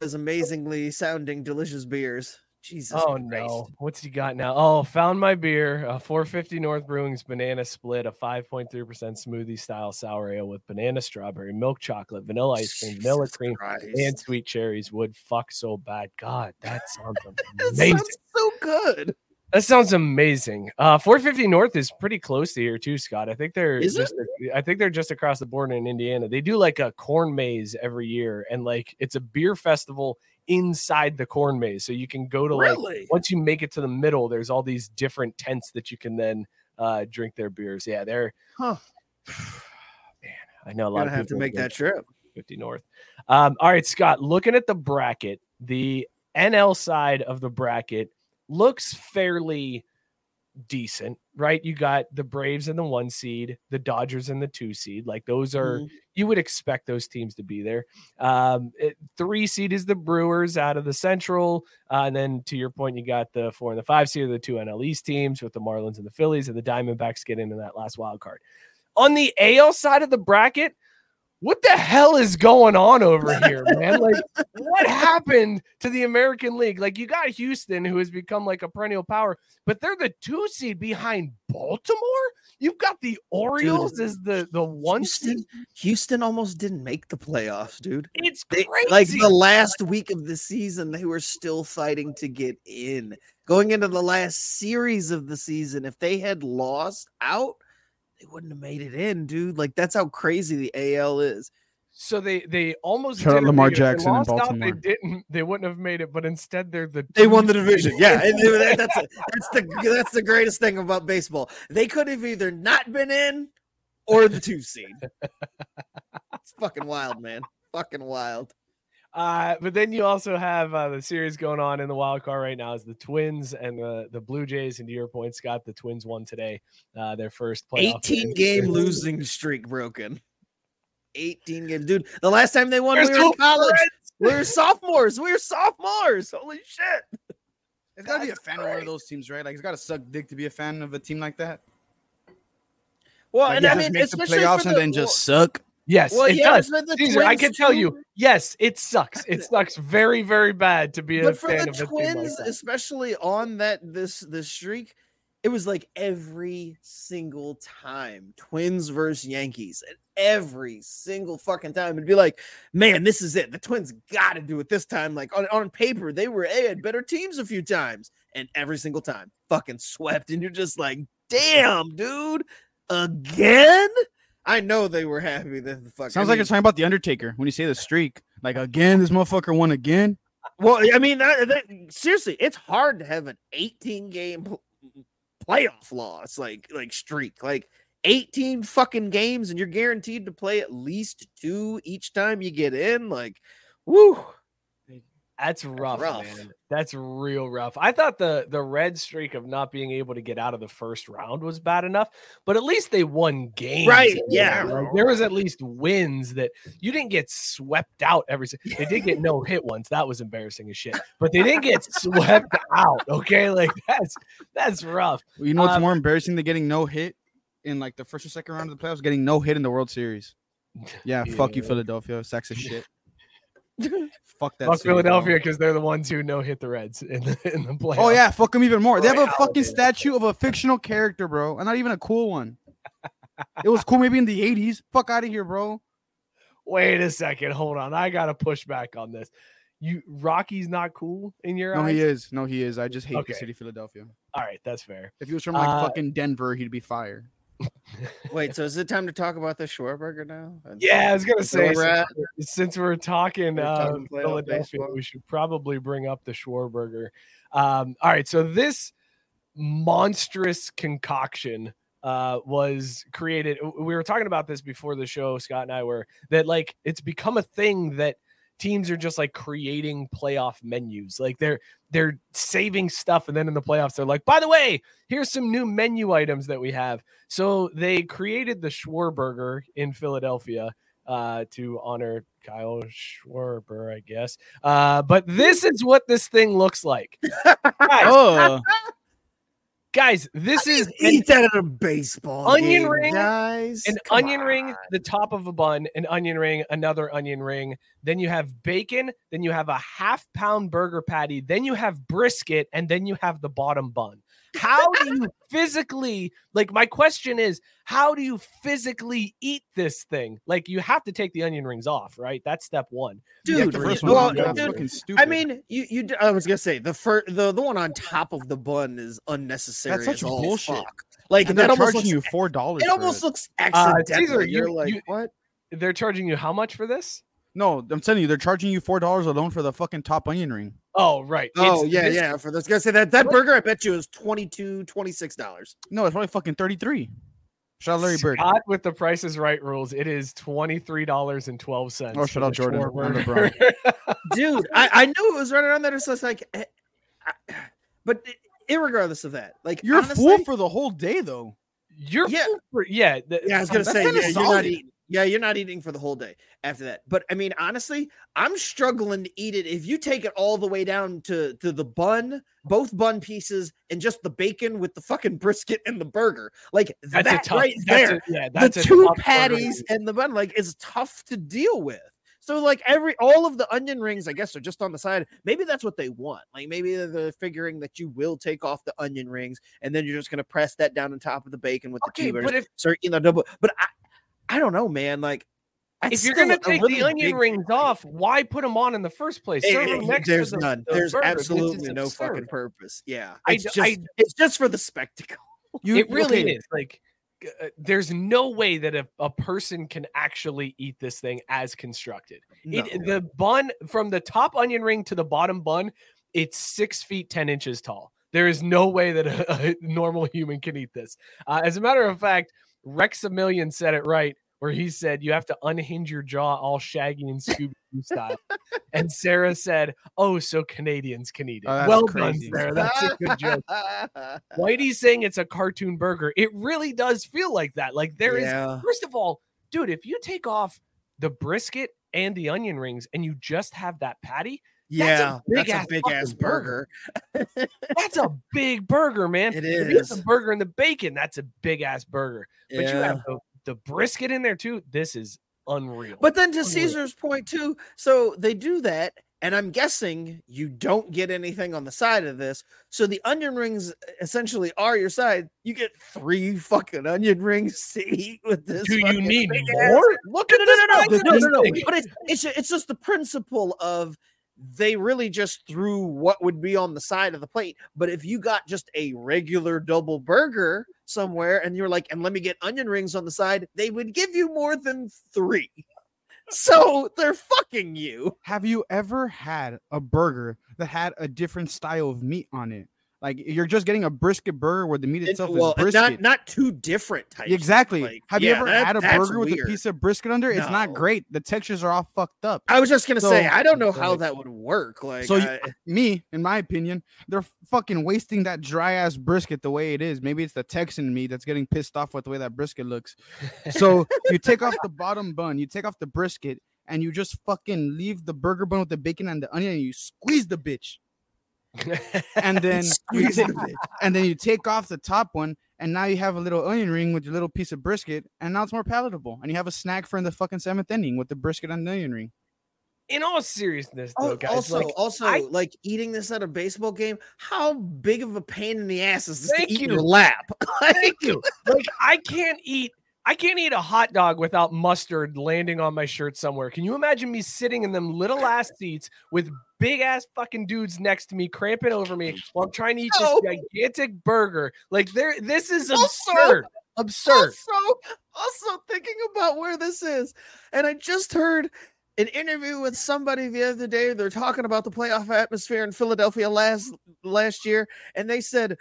his amazingly sounding delicious beers. Jesus. Oh Christ. no, what's he got now? Oh, found my beer, a 450 North Brewing's banana split, a 5.3% smoothie style sour ale with banana, strawberry, milk chocolate, vanilla ice cream, vanilla cream, Christ. and sweet cherries would fuck so bad. God, that sounds <laughs> amazing. That sounds so good. That sounds amazing. Uh, 450 North is pretty close to here too, Scott. I think they're Is just I think they're just across the border in Indiana. They do like a corn maze every year, and like it's a beer festival inside the corn maze. So you can go to like Really? once you make it to the middle, there's all these different tents that you can then uh, drink their beers. Yeah, they're Huh. <sighs> man. I know a lot of have to make that trip. 50 North. Um, all right, Scott, looking at the bracket, the NL side of the bracket looks fairly decent, right? You got the Braves in the one seed, the Dodgers in the two seed. Like those are, Mhm. you would expect those teams to be there. Um, it- three seed is the Brewers out of the Central. Uh, and then to your point, you got the four and the five seed the two NL East teams with the Marlins and the Phillies, and the Diamondbacks get into that last wild card. On the AL side of the bracket, what the hell is going on over here, man? Like, what happened to the American League? Like, you got Houston, who has become like a perennial power, but they're the two seed behind Baltimore. You've got the Orioles as the the one seed. Houston, Houston almost didn't make the playoffs, dude. It's They, crazy. like the last week of the season, they were still fighting to get in. Going into the last series of the season, if they had lost out, they wouldn't have made it in, dude. Like that's how crazy the AL is. so they they almost Shout out didn't Lamar make. They Jackson in lost out, Baltimore. They didn't. They wouldn't have made it, but instead they're the They won the division. Yeah, and that- that's a, that's the that's the greatest thing about baseball. They could have either not been in or the two seed. <laughs> It's fucking wild, man. Fucking wild. Uh, but then you also have uh, the series going on in the wild card right now is the Twins and the the Blue Jays. And to your point, Scott, the Twins won today, uh, their first playoff. 18 win. game <laughs> losing streak broken. 18 games, dude. The last time they won, There's we were in college. it. We were sophomores. We were sophomores. Holy shit. It's gotta be a That's fan of one of those teams, right? Like it's gotta suck dick to be a fan of a team like that. Well, Like, and I mean, make the playoffs for and then just suck. Yes, well, it yeah, does. the Cesar, I can tell you, yes, it sucks. It sucks very, very bad to be a but for fan the of a twins like especially on that this this streak it was like every single time twins versus yankees and every single fucking time it'd be like man this is it. The twins got to do it this time. Like on, on paper they were they had better teams a few times and every single time fucking swept and you're just like damn dude again i know they were happy that the fuck Sounds I like mean, you're talking about the Undertaker when you say the streak. Like again, this motherfucker won again. Well, I mean, that, that, seriously, it's hard to have an 18 game playoff loss, like like streak, like 18 fucking games, and you're guaranteed to play at least two each time you get in. Like, woo, That's rough, rough. man. That's real rough. I thought the the red streak of not being able to get out of the first round was bad enough, but at least they won games. Right, in yeah. there, like, there was at least wins that you didn't get swept out every. They did get no hit once. That was embarrassing as shit. But they didn't get swept out. Okay, like that's that's rough. You know what's Um, more embarrassing than getting no hit in like the first or second round of the playoffs? Getting no hit in the World Series. Yeah, fuck you, Philadelphia. Sacks of shit. Fuck that. Fuck. Philadelphia because they're the ones who no hit the Reds in the in the playoffs. Oh yeah, fuck them even more. They have a fucking statue of a fictional character, bro, and not even a cool one. it was cool maybe in the '80s. Fuck out of here, bro. Wait a second. Hold on. I gotta push back on this. You Rocky's not cool in your No, eyes. No, he is. No, he is. I just hate Okay. the city of Philadelphia. All right, that's fair. If he was from like Uh, fucking Denver, he'd be fired. Wait, so is it time to talk about the SchwarBurger now? <laughs> Yeah, I was gonna say we're since, we're- since we're talking, We're uh, playoff Philadelphia, we should probably bring up the SchwarBurger. Um, all right, so this monstrous concoction uh was created we were talking about this before the show scott and i were that like it's become a thing that teams are just like creating playoff menus. Like they're they're saving stuff and then in the playoffs they're like by the way here's some new menu items that we have. So they created the schwarburger in philadelphia uh to honor kyle schwarber i guess. Uh but this is what this thing looks like. <laughs> Guys, Oh, guys this is an- Eat that at a baseball Onion game, ring, guys. an Come onion ring, the top of a bun, an onion ring, another onion ring. Then you have bacon. Then you have a half pound burger patty. Then you have brisket, and then you have the bottom bun. How do you physically like my question is how do you physically eat this thing? Like you have to take the onion rings off, right? That's step one. Dude, the Dude, first well, dude, stupid. I mean, you you. I was gonna say the first the the one on top of the bun is unnecessary. That's such as all bullshit. fuck. Like and that they're almost charging looks, you four dollars. It almost looks Uh, accidental. Cesar, You're you- like you- what? They're charging you how much for this? No. I'm telling you, they're charging you four dollars alone for the fucking top onion ring. Oh, right. Oh It's- yeah, this- yeah. For this gonna say that that What? burger, I bet you is 22 dollars. No, it's probably fucking thirty three. Shout out Larry Bird. Scott with the Price is Right rules. It is twenty three dollars and twelve cents. Oh, shout out Jordan. <laughs> Dude, I, I knew it was right around there. So it's like, eh, I- but i- irregardless of that, like You're honestly, full for the whole day though. You're Yeah. full for- yeah. the- Yeah, I was gonna That's say, kinda yeah, you're not eating. Yeah, you're not eating for the whole day after that. But I mean, honestly, I'm struggling to eat it. If you take it all the way down to to the bun, both bun pieces, and just the bacon with the fucking brisket and the burger, like that's that a tough. right that's there, a, yeah, that's the two burger. patties and the bun, like, is tough to deal with. So like every all of the onion rings, I guess, are just on the side. Maybe that's what they want. Like maybe they're- figuring that you will take off the onion rings and then you're just gonna press that down on top of the bacon with the Okay, but if So you know, double. But I, I don't know, man. Like, if you're gonna take really the onion rings bite. off, why put them on in the first place? Eh, Serve eh, 'em next to there's the- none. the There's burger. Absolutely no fucking purpose. Yeah, it's d- just I- it's just for the spectacle. <laughs> You, it really okay, is like uh, there's no way that a, a person can actually eat this thing as constructed it, the bun from the top onion ring to the bottom bun it's six feet ten inches tall there is no way that <laughs> a, a normal human can eat this uh, as a matter of fact rex a million said it right where he said you have to unhinge your jaw all shaggy and scooby Doo style and sarah said oh so canadians can eat it Oh, well crazy. done sarah that's a good joke <laughs> Whitey's saying it's a cartoon burger. It really does feel like that. Like there is, yeah. first of all, dude, if you take off the brisket and the onion rings and you just have that patty, Yeah, big that's ass a big ass burger. burger. <laughs> that's a big burger, man. It you the burger and the bacon, that's a big ass burger. But you have the, the brisket in there too. This is unreal. But then to Unreal. Cesar's point too, so they do that, and I'm guessing you don't get anything on the side of this. So the onion rings essentially are your side. You get three fucking onion rings <laughs> to eat with this. do you need big ass- more? Look at No, this no, no, size no, no, no, no. But it's it's it's just the principle of they really just threw what would be on the side of the plate. But if you got just a regular double burger somewhere and you're like, and let me get onion rings on the side, they would give you more than three. So they're fucking you. Have you ever had a burger that had a different style of meat on it? Like you're just getting a brisket burger where the meat itself well, is brisket. not not two different types. exactly. like, Have you ever that- had a burger with a piece of brisket under? It's not great. The textures are all fucked up. I was just gonna say, I don't know how that would work. Like, So you- I- <laughs> Me, in my opinion, they're fucking wasting that dry ass brisket the way it is. Maybe it's the Texan in me that's getting pissed off with the way that brisket looks. So you take off the <laughs> bottom bun, you take off the brisket, and you just fucking leave the burger bun with the bacon and the onion, and you squeeze the bitch. And <laughs> then you Squeeze take, <laughs> and then you take off the top one, and now you have a little onion ring with your little piece of brisket, and now it's more palatable. And you have a snack for in the fucking seventh inning with the brisket and the onion ring. In all seriousness, though, oh, guys, also, like, also, I- like eating this at a baseball game. How big of a pain in the ass is this Thank to eat you. your lap? <laughs> Thank you. Like I can't eat I can't eat a hot dog without mustard landing on my shirt somewhere. Can you imagine me sitting in them little ass seats with big ass fucking dudes next to me cramping over me while I'm trying to eat No. this gigantic burger? Like there this is Also- absurd. Absurd. Also, also thinking about where this is, and I just heard an interview with somebody the other day. They're talking about the playoff atmosphere in Philadelphia last last year, and they said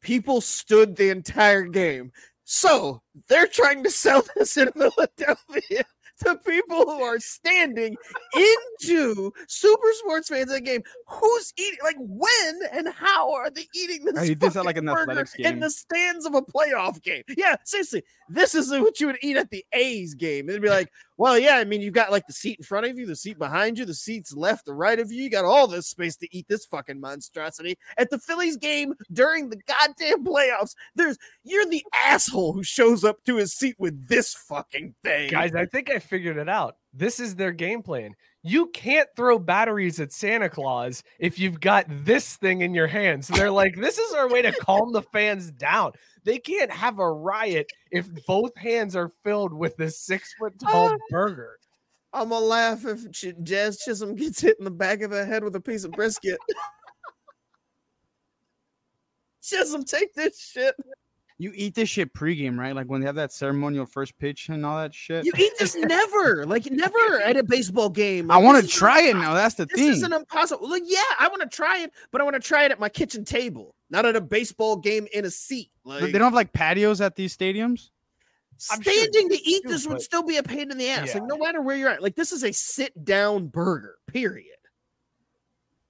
people stood the entire game. So they're trying to sell <laughs> this in Philadelphia to people who are standing into super sports fans at the game. Who's eating? Like when and how are they eating this? Did sound like an athletics in the stands of a playoff game. Yeah, seriously, this is what you would eat at the A's game. It'd be like, well, yeah, I mean, you've got like the seat in front of you, the seat behind you, the seats left or right of you. You got all this space to eat this fucking monstrosity. At the Phillies game during the goddamn playoffs, there's you're the asshole who shows up to his seat with this fucking thing. Guys, I think I figured it out. This is their game plan. You can't throw batteries at Santa Claus if you've got this thing in your hand. So they're like, this is our way to calm the fans down. They can't have a riot if both hands are filled with this six foot tall ah. burger. I'm gonna laugh if Jazz Chisholm gets hit in the back of the head with a piece of brisket. <laughs> Chisholm, take this shit. You eat this shit pregame, right? Like when they have that ceremonial first pitch and all that shit. You eat this never, like never at a baseball game. I want to try it now. That's the This thing. This is an impossible. Like, yeah, I want to try it, but I want to try it at my kitchen table, not at a baseball game in a seat. Like, they don't have like patios at these stadiums. I'm sure standing to eat do, this would still be a pain in the ass. Yeah. Like, no matter where you're at, like this is a sit down burger, period.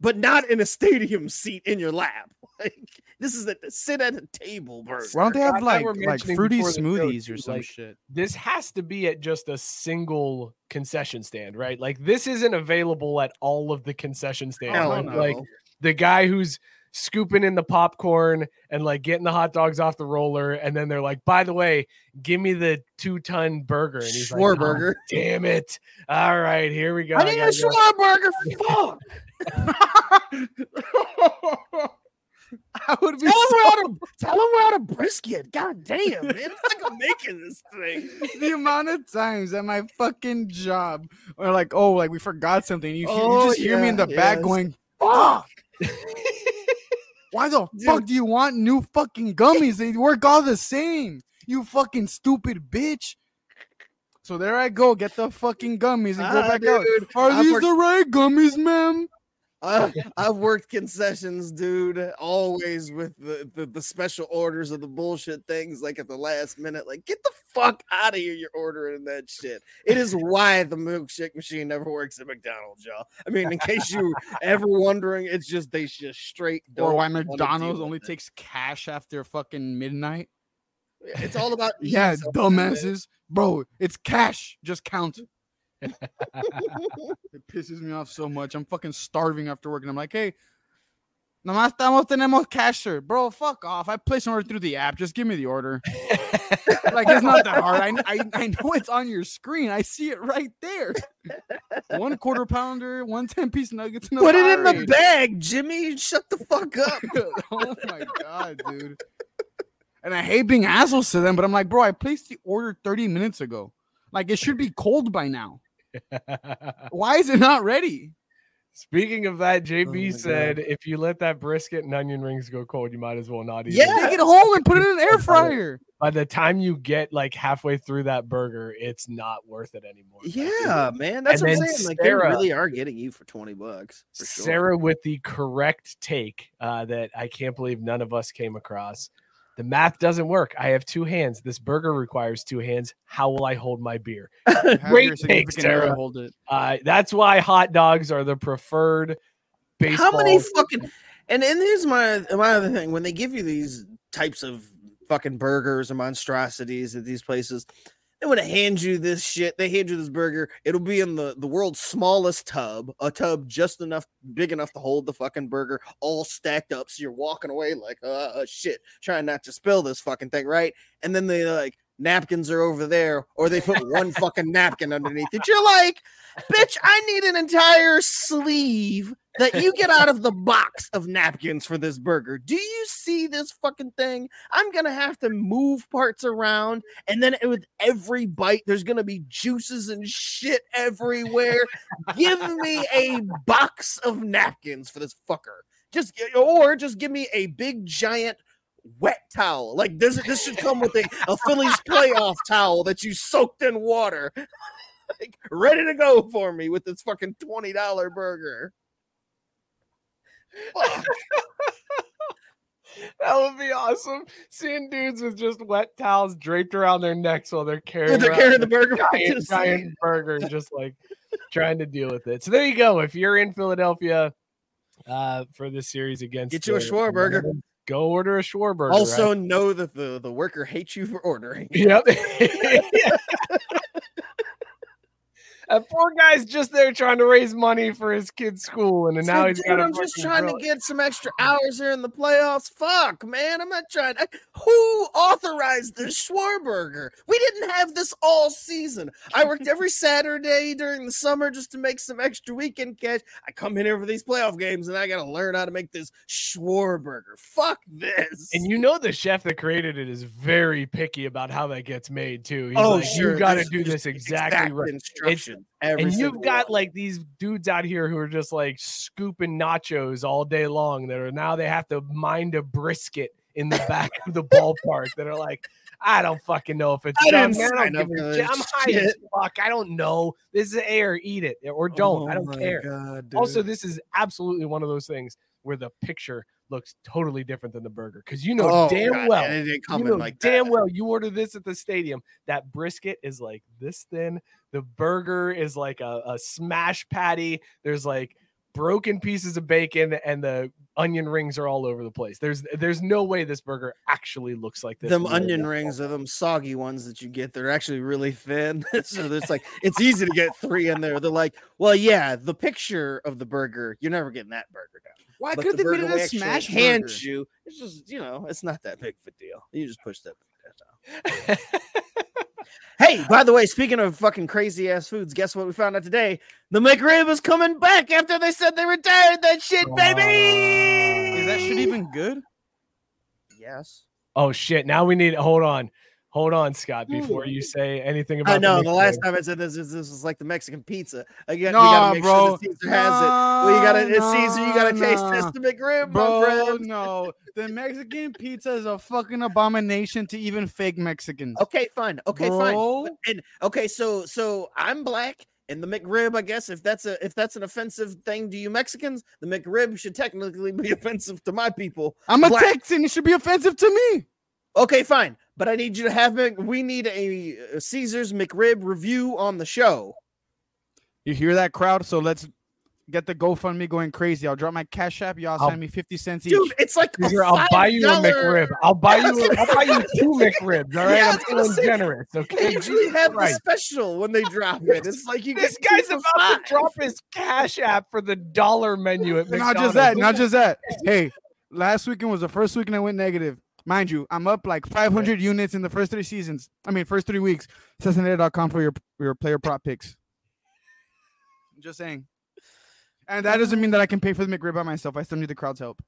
But not in a stadium seat in your lap. <laughs> Like this is a sit at a table burger. Why don't they have like like fruity before show, smoothies or some like, shit? This has to be at just a single concession stand, right? Like this isn't available at all of the concession stands. Hell Like- no. Like the guy who's scooping in the popcorn and like getting the hot dogs off the roller, and then they're like, "By the way, give me the two ton burger." And he's like, "Oh, SchwarBurger. damn it! All right, here we go. I need a gotta go." SchwarBurger. Fuck. <laughs> <laughs> <laughs> I would be Tell him so- we're out of tell him we're out of brisket. God damn, man. It's like I'm making this thing. <laughs> the amount of times at my fucking job or like oh like we forgot something. You, hear- you Oh, just hear me in yeah, the back going fuck! Why the <laughs> Dude. fuck do you want new fucking gummies? They work all the same you fucking stupid bitch. So there I go get the fucking gummies and go Ah, back out. are I've these worked- the right gummies ma'am I, I've worked concessions, dude. Always with the, the the special orders of the bullshit things, like at the last minute. Like, get the fuck out of here! You're ordering that shit. It is why the milkshake machine never works at McDonald's, y'all. I mean, in case you ever wondering, it's just they just straight. or why McDonald's only it. takes cash after fucking midnight It's all about yeah dumbasses bro it's cash just count <laughs> It pisses me off so much. I'm fucking starving after work, and I'm like, hey, nomás estamos tenemos cash, sir. Bro, fuck off. I placed an order through the app. Just give me the order. <laughs> like, it's not that hard. I, I, I know it's on your screen. I see it right there. One quarter pounder, one 10 piece nuggets. Put it in the bag, Jimmy. Shut the fuck up. <laughs> oh my God, dude. And I hate being assholes to them, but I'm like, bro, I placed the order 30 minutes ago. Like, it should be cold by now. <laughs> Why is it not ready? Speaking of that, JB Oh my said if you let that brisket and onion rings go cold, you might as well not eat Yeah. it. Take it home and put it in an air <laughs> fryer. By the time you get like halfway through that burger, it's not worth it anymore. Like, it- Yeah, man. That's And what I'm then saying. Like Sarah- they really are getting you for 20 bucks. For sure. Sarah with the correct take uh, that I can't believe none of us came across. The math doesn't work. I have two hands. This burger requires two hands. How will I hold my beer? <laughs> Great your take, Sarah. Hold it. Uh, that's why hot dogs are the preferred baseball. How many fucking and and here's my my other thing when they give you these types of fucking burgers or monstrosities at these places, they want to hand you this shit. They hand you this burger. It'll be in the the world's smallest tub, a tub just enough big enough to hold the fucking burger, all stacked up. So you're walking away like, uh, uh shit, trying not to spill this fucking thing, right? And then they like napkins are over there, or they put one <laughs> fucking napkin underneath it. You're like, bitch, I need an entire sleeve that you get out of the box of napkins for this burger. Do you see this fucking thing? I'm gonna have to move parts around, and then with every bite, there's gonna be juices and shit everywhere. give me a box of napkins for this fucker. Just or just give me a big giant wet towel. Like this, this should come with a, a Phillies playoff towel that you soaked in water. <laughs> like, ready to go for me with this fucking $20 burger. <laughs> That would be awesome. Seeing dudes with just wet towels draped around their necks while they're carrying, They're carrying the burger. giant, giant burger, just like trying to deal with it. So there you go. If you're in Philadelphia uh, for this series against, Get you a SchwarBurger. Go order a SchwarBurger. Also, right? know that the, the worker hates you for ordering. Yep. <laughs> <laughs> That poor guy's just there trying to raise money for his kid's school, and It's now he's got. a I'm just trying to get some extra hours here in the playoffs. Fuck, man. I'm not trying. I, who authorized this SchwarBurger? We didn't have this all season. I worked every <laughs> Saturday during the summer just to make some extra weekend cash. I come in here for these playoff games and I got to learn how to make this SchwarBurger. Fuck this. And you know the chef that created it is very picky about how that gets made too. He's oh, like, sure. you got to do this exactly exact right. Instruction. Every and you've got one. like these dudes out here who are just like scooping nachos all day long that are now they have to mind a brisket in the back of the ballpark that are like I don't fucking know if it's I done, man, I don't give a shit. I'm high as fuck. I don't know. This is air. Eat it or oh don't. I Oh don't care. God, Also, this is absolutely one of those things where the picture looks totally different than the burger because you know Oh, damn God, well it didn't come you in know like damn that. well you order this at the stadium. That brisket is like this thin. The burger is like a, a smash patty. There's like broken pieces of bacon and the onion rings are all over the place. There's there's no way this burger actually looks like this. them onion rings are them soggy ones that you get. They're actually really thin. <laughs> so it's like it's easy to get three in there. They're like, well, yeah, the picture of the burger, you're never getting that burger down. Why But could the they made burger it we a smash hand burger? you? It's just you know, it's not that big of a deal. You just push that. down. <laughs> Hey, by the way, speaking of fucking crazy ass foods, guess what we found out today? The McRib is coming back after they said they retired that shit, oh. baby. Is that shit even good? Yes. Oh shit! Now we need. Hold on, hold on, Scott. Mm. Before you say anything about I know. The last time I said this, this, this was like the Mexican pizza. Again, Nah, we gotta make bro. sure that Cesar has it. Well, you gotta, it's Cesar. You gotta Nah, taste nah. test the McRib, my Bro, friend. no. <laughs> The Mexican pizza is a fucking abomination to even fake Mexicans. Okay, fine. Okay, fine. Bro. But- And okay, so so I'm black, and the McRib, I guess, if that's a if that's an offensive thing to you Mexicans, the McRib should technically be <laughs> offensive to my people. I'm a Black. Texan. It should be offensive to me. Okay, fine. But I need you to have Mc- we need a, a Cesar's McRib review on the show. You hear that crowd? So let's get the GoFundMe going crazy. I'll drop my cash app. Y'all I'll- send me 50 cents each. Dude, it's like Cesar, I'll buy you a McRib. I'll buy Yeah, you. gonna I'll buy you two McRibs. All right, Yeah, I I'm feeling say, generous. They Okay, usually Jesus have the Christ. special when they drop it. It's like you This guy's about five. to drop his cash app for the dollar menu at not just that. Not just that. Hey, last weekend was the first weekend I went negative. Mind you, I'm up like 500 units in the first three seasons. I mean, first three weeks. Cincinnati.com for your your player prop picks. Just saying. And that doesn't mean that I can pay for the McRib by myself. I still need the crowd's help.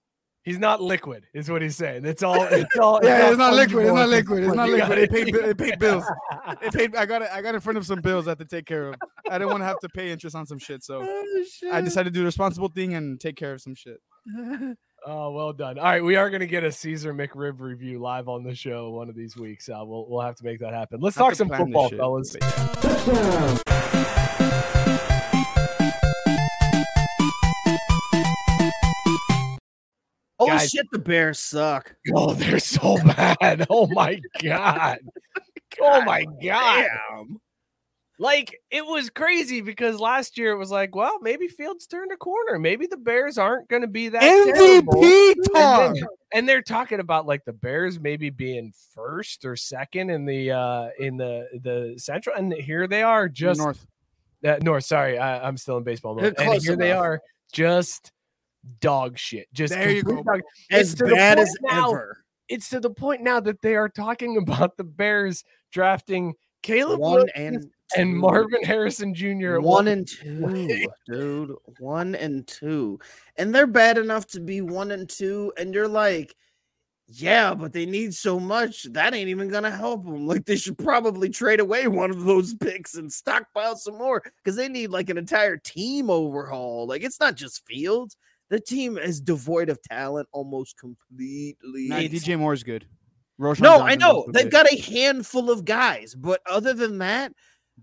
He's not liquid, is what he's saying. It's all. It's all. <laughs> Yeah, it's not liquid. It's not at this liquid. It's not liquid. It paid. It paid bills. <laughs> It paid. I got it. I got in front of some bills I had to take care of. I didn't want to have to pay interest on some shit, so <laughs> Oh, I decided to do the responsible thing and take care of some shit. Oh, well done. All right, we are going to get a Cesar McRib review live on the show one of these weeks. Uh, we'll we'll have to make that happen. Let's Have talk some football, shit. fellas. Oh Guys. shit, the Bears suck. Oh, they're so <laughs> bad. Oh my god. <laughs> Oh my god. Damn. Like it was crazy because last year it was like, well, maybe Fields turned a corner. Maybe the Bears aren't going to be that. MVP And, talk. then- and they're talking about like the Bears maybe being first or second in the uh in the the central, and here they are just North. uh, north. Sorry, I, I'm still in baseball mode. And here they are, just dog shit. Just There you go. dog- As It's to the bad as now- ever. It's to the point now that they are talking <laughs> about the Bears drafting Caleb One Williams and and two. Marvin Harrison Jr. One and two, dude. One and two. And they're bad enough to be one and two. And you're like, yeah, but they need so much. That ain't even gonna help them. Like they should probably trade away one of those <laughs> picks and stockpile some more because they need like an entire team overhaul. Like it's not just Fields. The team is devoid of talent almost completely. Nah, It's- DJ Moore's good. Roshan no, I know they've got a handful of guys, but other than that,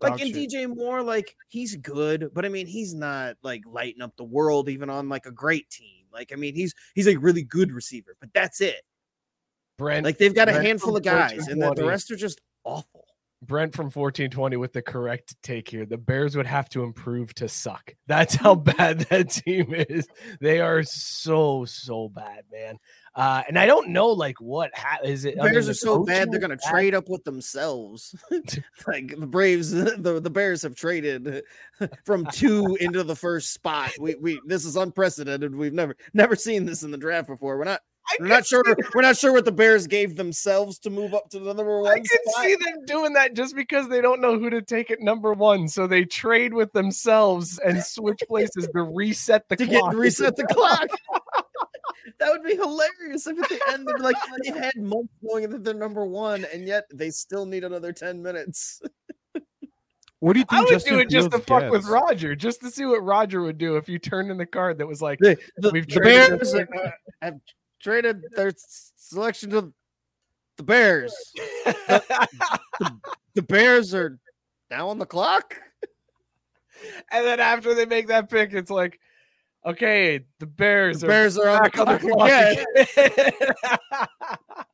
like Dog in shit. DJ Moore, like he's good, but I mean he's not like lighting up the world even on like a great team. Like I mean he's he's a really good receiver, but that's it. Brent, Like they've got a handful of guys, and the, the rest are just awful. Brent from 1420 with the correct take here. The Bears would have to improve to suck. That's mm-hmm. how bad <laughs> that team is. They are so so bad, man. Uh, and I don't know like what ha- is it. Bears are so bad they're gonna bad. trade up with themselves. <laughs> <laughs> like the Braves, the, the Bears have traded <laughs> from two into the first spot. We we this is unprecedented. We've never never seen this in the draft before. We're not we're not sure we're not sure what the Bears gave themselves to move up to the number one I can spot. see them doing that just because they don't know who to take at number one, so they trade with themselves and switch places to reset the to get reset the clock. That would be hilarious if at the end of like <laughs> they've had months knowing that they're number one, and yet they still need another 10 minutes. What do you think? I think? would Justin do it just to Fields fuck with? Roger, just to see what Roger would do if you turned in the card that was like, The, the, We've the traded Bears them. uh, have traded their selection to the Bears. The Bears are now on the clock. <laughs> and then after they make that pick, it's like, okay, the Bears The are Bears are on the back on the clock again. <laughs>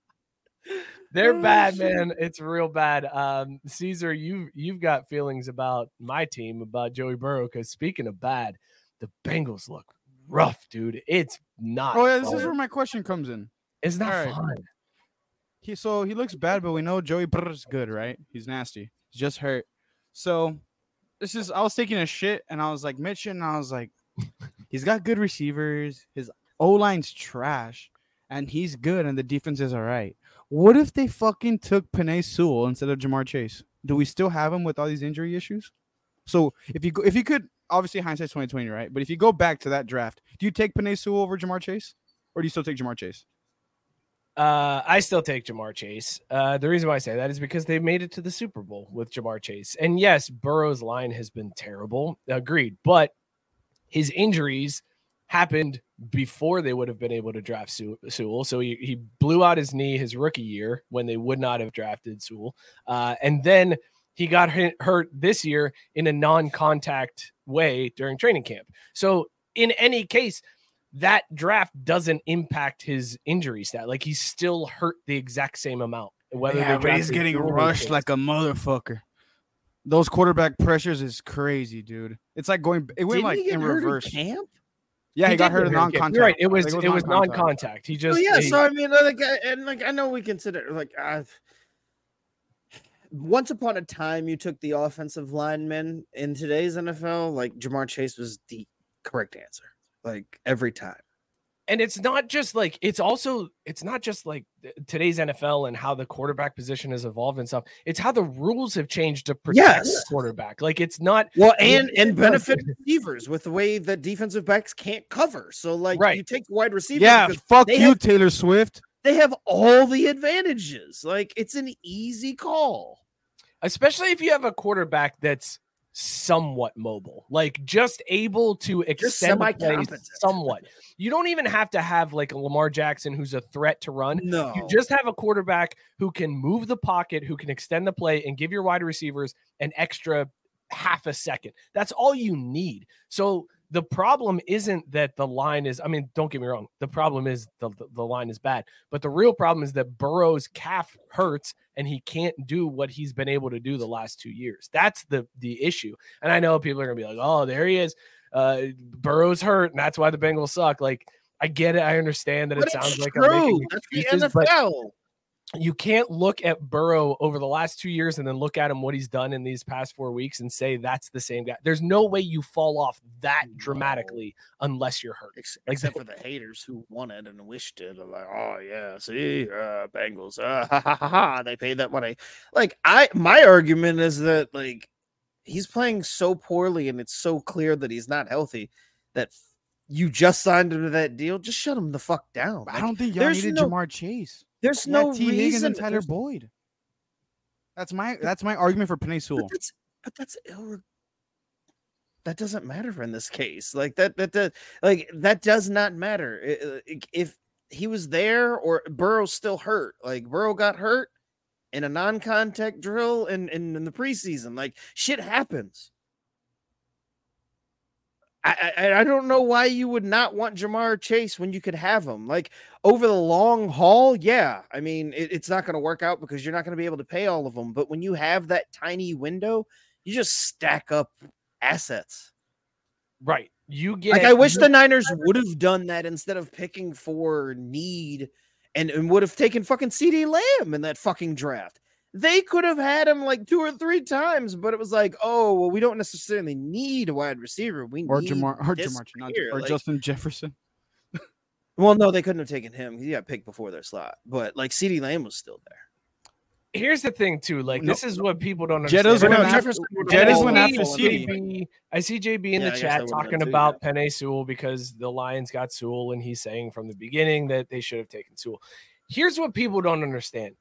They're Oh, bad, shit. man. It's real bad. Um, Cesar, you you've got feelings about my team, about Joey Burrow. Because speaking of bad, the Bengals look rough, dude. It's not. Oh yeah, this fun. is where my question comes in. it's not Alright. fun. He so he looks bad, but we know Joey Burrow's good, right? He's nasty. He's just hurt. So this is I was taking a shit and I was like Mitch and I was like, he's got good receivers. His O line's trash, and he's good, and the defense is all right. What if they fucking took Penei Sewell instead of Ja'Marr Chase? Do we still have him with all these injury issues? So if you go, if you could, obviously hindsight's twenty twenty, right? But if you go back to that draft, do you take Penei Sewell over Ja'Marr Chase, or do you still take Ja'Marr Chase? Uh, I still take Ja'Marr Chase. Uh, the reason why I say that is because they made it to the Super Bowl with Ja'Marr Chase. And yes, Burrow's line has been terrible. Agreed. But his injuries happened before they would have been able to draft Sew- Sewell. So he, he blew out his knee his rookie year when they would not have drafted Sewell. Uh, and then he got hurt this year in a non contact way during training camp. So in any case, that draft doesn't impact his injury stat. Like he's still hurt the exact same amount. Whether Yeah, but he's getting rushed like a motherfucker. Those quarterback pressures is crazy, dude. It's like going. It went Didn't like he get in hurt reverse. camp? Yeah, he, did got hurt in in non-contact. You're right. It was think it was non-contact. non-contact. He Oh just yeah, he- so I mean, like, I, and like I know we consider like uh, once upon a time you took the offensive lineman in today's NFL, like Ja'Marr Chase was the correct answer, like every time. And it's not just like it's also it's not just like today's NFL and how the quarterback position has evolved and stuff. It's how the rules have changed to protect the Yes. quarterback. Like it's not Well, and and benefit receivers with the way that defensive backs can't cover. So like Right. you take wide receiver, Yeah, fuck you, have- Taylor Swift. they have all the advantages. Like it's an easy call. especially if you have a quarterback that's somewhat mobile, like just able to extend the plays somewhat. You don't even have to have like a Lamar Jackson who's a threat to run. No, You just have a quarterback who can move the pocket, who can extend the play and give your wide receivers an extra half a second. That's all you need. So the problem isn't that the line is, I mean, don't get me wrong. The problem is the, the, the line is bad. But the real problem is that Burrow's calf hurts and he can't do what he's been able to do the last two years. That's the the issue. And I know people are gonna be like, oh, there he is. Uh Burrow's hurt, and that's why the Bengals suck. Like, I get it. I understand that but it sounds like I'm making true. That's the excuses, but NFL. You can't look at Burrow over the last two years and then look at him what he's done in these past four weeks and say that's the same guy. There's no way you fall off that dramatically unless you're hurt. Ex- Like, except for the haters who wanted and wished it. They're like, oh yeah, see, uh, Bengals, uh, <laughs> ha, ha, ha, ha, they paid that money. Like I, my argument is that like he's playing so poorly, and it's so clear that he's not healthy that you just signed him to that deal. Just shut him the fuck down. I don't think y'all there's needed no- Ja'Marr Chase. There's You no Tee Higgins reason. and Tyler Boyd. That's my that's my argument for Penei but that's but that's ill. That doesn't matter in this case. Like that that that like that does not matter. I- uh, If he was there or Burrow's still hurt, like Burrow got hurt in a non-contact drill in, in, in the preseason. Like shit happens. I, I I don't know why you would not want Ja'Marr Chase when you could have him. Like over the long haul, yeah. I mean, it, it's not going to work out because you're not going to be able to pay all of them. But when you have that tiny window, you just stack up assets. Right. You get Like I wish the Niners <laughs> would have done that instead of picking for need and, and would have taken fucking CeeDee Lamb in that fucking draft. They could have had him like two or three times, but it was like, oh, well, we don't necessarily need a wide receiver. We Or need Ja'Marr, or Ja'Marr, not, or Like, Justin Jefferson. <laughs> Well, no, they couldn't have taken him. He got picked before their slot, but like CeeDee Lamb was still there. here's the thing too. Like No, this is what people don't Jettas understand. went no, after, Jettas went after in. I see JB in Yeah, the I chat talking too, about Penei Sewell because the Lions got Sewell, and he's saying from the beginning that they should have taken Sewell. Here's what people don't understand: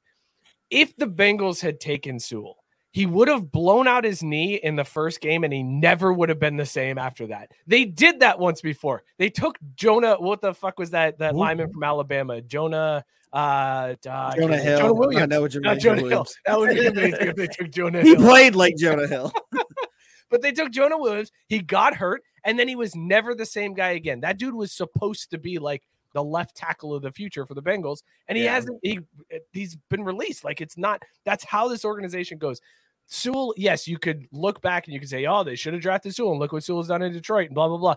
if the Bengals had taken Sewell, he would have blown out his knee in the first game, and he never would have been the same after that. They did that once before. They took Jonah. What the fuck was that? That Who? lineman from Alabama, Jonah. Uh, uh, I Jonah Hill. Jonah I Williams. know what you Not mean. Jonah Hill. That would be amazing if they took Jonah He Hill. played like Jonah Hill. <laughs> <laughs> But they took Jonah Williams. He got hurt, and then he was never the same guy again. That dude was supposed to be like the left tackle of the future for the Bengals, and he Yeah. hasn't. He he's been released. Like it's not. That's how this organization goes. Sewell, yes, you could look back and you could say, "Oh, they should have drafted Sewell," and look what Sewell's done in Detroit, and blah blah blah.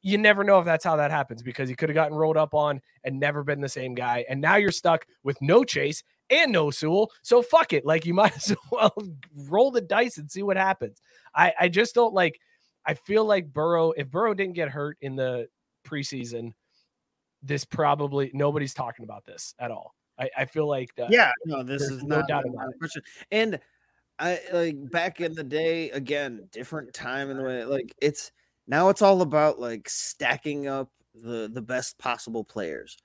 You never know if that's how that happens because he could have gotten rolled up on and never been the same guy, and now you're stuck with no Chase and no Sewell. So fuck it. Like you <laughs> might as well roll the dice and see what happens. I, I just don't like. I feel like Burrow. If Burrow didn't get hurt in the preseason, this probably nobody's talking about this at all. I, I feel like that. yeah, no, this is no not doubt a about it. And I like back in the day, again, different time in the way. Like it's now it's all about like stacking up the the best possible players.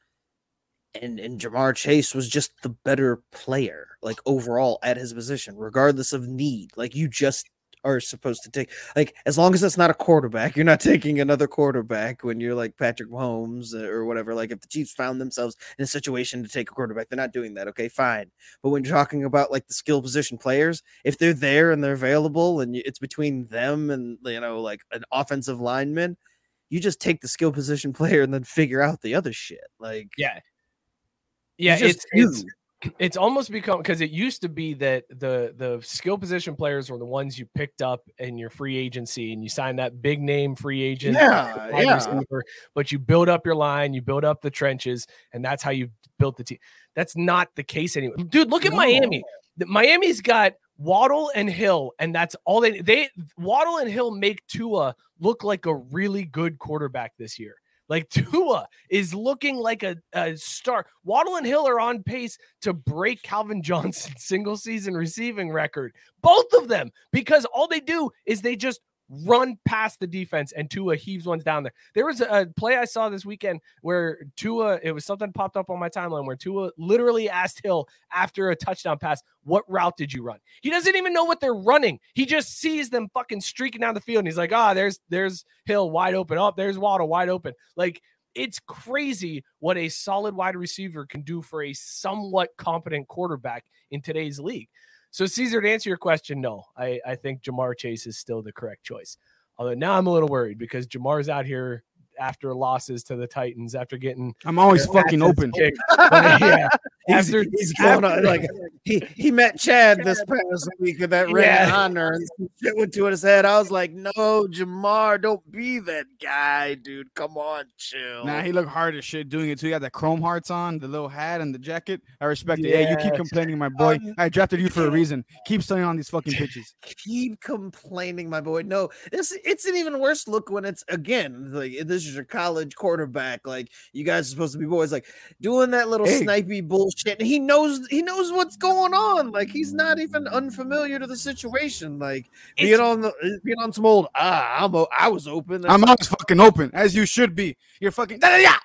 And and Ja'Marr Chase was just the better player, like overall at his position, regardless of need. Like you just are supposed to take like as long as it's not a quarterback, <laughs> you're not taking another quarterback when you're like Patrick Mahomes uh, or whatever. Like if the Chiefs found themselves in a situation to take a quarterback, they're not doing that. Okay, fine. But when you're talking about like the skill position players, if they're there and they're available and it's between them and you know like an offensive lineman, you just take the skill position <laughs> player and then figure out the other shit. Like Yeah. Yeah, it's it's do. It's almost become because it used to be that the the skill position players were the ones you picked up in your free agency and you signed that big name free agent yeah, <laughs> yeah. receiver, but you build up your line, you build up the trenches, and that's how you built the team. That's not the case anymore. Dude, look at Miami. Miami's got Waddle and Hill, and that's all they they Waddle and Hill make Tua look like a really good quarterback this year. Like <laughs> Tua is looking like a, a star. Waddle and Hill are on pace to break Calvin <laughs> Johnson's single season receiving record. Both of them, because all they do is they just run past the defense and Tua heaves ones down there. There was a, play I saw this weekend where Tua, it was something popped up on my timeline where Tua literally asked Hill after a touchdown pass, What route did you run? He doesn't even know what they're running. He just sees them fucking streaking down the field and he's like, Ah, there's there's Hill wide open. Oh, there's Waddle wide open. Like it's crazy what a solid wide receiver can do for a somewhat competent quarterback in today's league. So, Cesar, to answer your question, no, I, I think Ja'Marr Chase is still the correct choice. Although now I'm a little worried because Ja'Marr's out here after losses to the Titans, after getting I'm always fucking open. kicked. <laughs> yeah, <laughs> He's, after he's going on like he, he met Chad this past week of that ring Yeah. of honor and shit went to his head. I was like, no, Ja'Marr, don't be that guy, dude. Come on, chill. Nah, he looked hard as shit doing it too. He had the chrome hearts on, the little hat and the jacket. I respect it. Hey, you keep complaining, my boy. Um, I drafted you for a reason. Keep staying on these fucking pitches. keep complaining, my boy. No, this it's an even worse look when it's again like this is your college quarterback. Like you guys are supposed to be boys, like doing that little Hey. snipey bullshit. And he knows he knows what's going on. Like he's not even unfamiliar to the situation. Like being on the uh, being on some old ah, I'm o- I was open. I'm That's- always fucking open, as you should be. You're fucking. Yeah.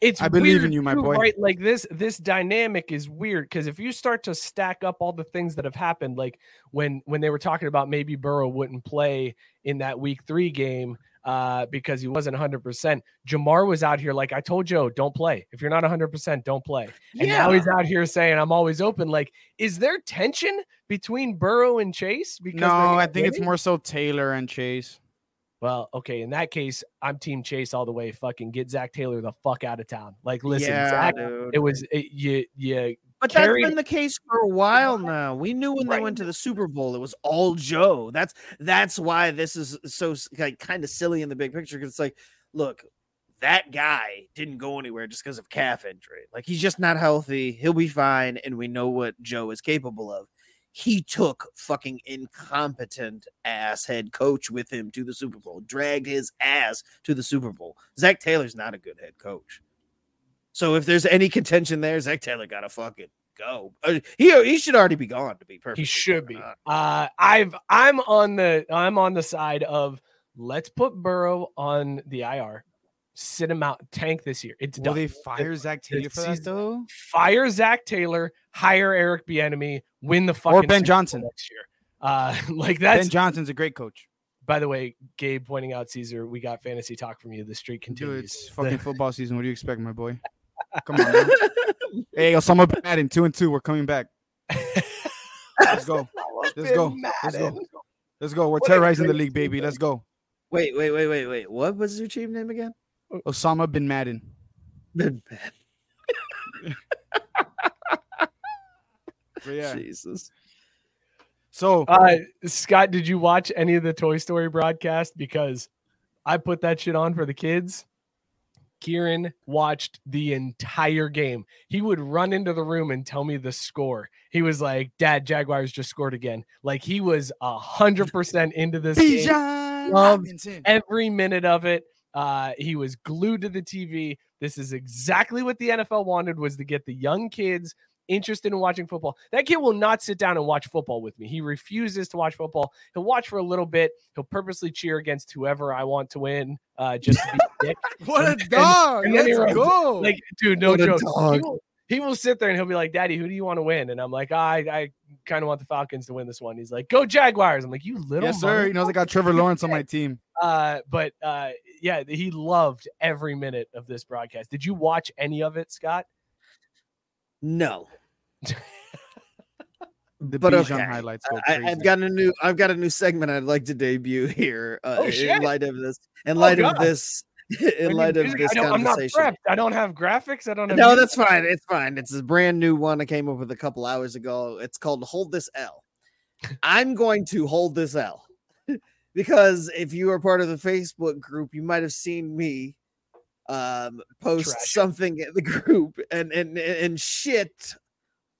it's I believe in you, my too, boy. Right, like this this dynamic is weird because if you start to stack up all the things that have happened, like when when they were talking about maybe Burrow wouldn't play in that Week Three game uh, because he wasn't 100. percent Ja'Marr was out here like I told Joe, don't play if you're not 100. percent Don't play. And now he's out here saying I'm always open. Like, is there tension between Burrow and Chase? Because No, I think it's more so Taylor and Chase. Well, okay, in that case, I'm Team Chase all the way. Fucking get Zac Taylor the fuck out of town. Like, listen, yeah, Zac, it was it, you you But carried- that's been the case for a while now. We knew when they went to the Super Bowl, it was all Joe. That's that's why this is so like kind of silly in the big picture. Because it's like, look, that guy didn't go anywhere just because of calf injury. Like he's just not healthy. He'll be fine, and we know what Joe is capable of. He took fucking incompetent ass head coach with him to the Super Bowl, dragged his ass to the Super Bowl. Zac Taylor's not a good head coach. So if there's any contention there, Zac Taylor gotta fucking go. Uh, he he should already be gone to be perfect. he should be. Uh, I've I'm on the I'm on the side of let's put Burrow on the IR, sit him out, tank this year. It's Will done. they fire Zac Taylor for that season- though? Fire Zac Taylor, hire Eric Bieniemy, win the fucking or Ben Super Bowl Johnson. next year. Uh, <laughs> like that. Ben Johnson's a great coach. by the way, Gabe pointing out Cesar, we got fantasy talk from you. The streak Dude, continues. it's fucking <laughs> football season. What do you expect, my boy? Come on. Man. <laughs> hey, Osama bin Laden, two and two. We're coming back. Let's go. <laughs> Let's go. Let's go. Let's go. We're terrorizing the league, baby. Let's go. Wait, wait, wait, wait, wait. What was your team name again? Osama bin Laden. Ben Ben. Yeah. Jesus. So Uh, Scott, did you watch any of the Toy Story broadcast? Because I put that shit on for the kids. Kieran watched the entire game. He would run into the room and tell me the score. He was like, "Dad, Jaguars just scored again." Like he was a hundred <laughs> percent into this game. Loved Robinson. Every minute of it. Uh, he was glued to the TV. This is exactly what the NFL wanted: was to get the young kids interested in watching football. That kid will not sit down and watch football with me. He refuses to watch football. He'll watch for a little bit. He'll purposely cheer against whoever I want to win, uh, just to be <laughs> a dick. What a dog. and then he Let's runs- go. <laughs> Like, dude, no What a joke. He will, he will sit there and he'll be like, "Daddy, who do you want to win?" And I'm like, "I, I kind of want the Falcons to win this one." He's like, "Go Jaguars!" I'm like, "You little yes, sir. He knows I got Trevor Lawrence on my <laughs> team. uh, but uh, yeah, he loved every minute of this broadcast. Did you watch any of it, Scott? No. <laughs> The But Bijan okay. highlights go I, crazy. I've got a new I've got a new segment I'd like to debut here uh, Oh, in light of this in Oh, light God. of this <laughs> in light of this I don't, I'm not conversation. prepped. I don't have graphics. I don't have. No, music. that's fine. It's fine. It's a brand new one I came up with a couple hours ago. It's called Hold This L. I'm going to hold this L <laughs> because if you are part of the Facebook group, you might have seen me um post Trash something in the group and and and shit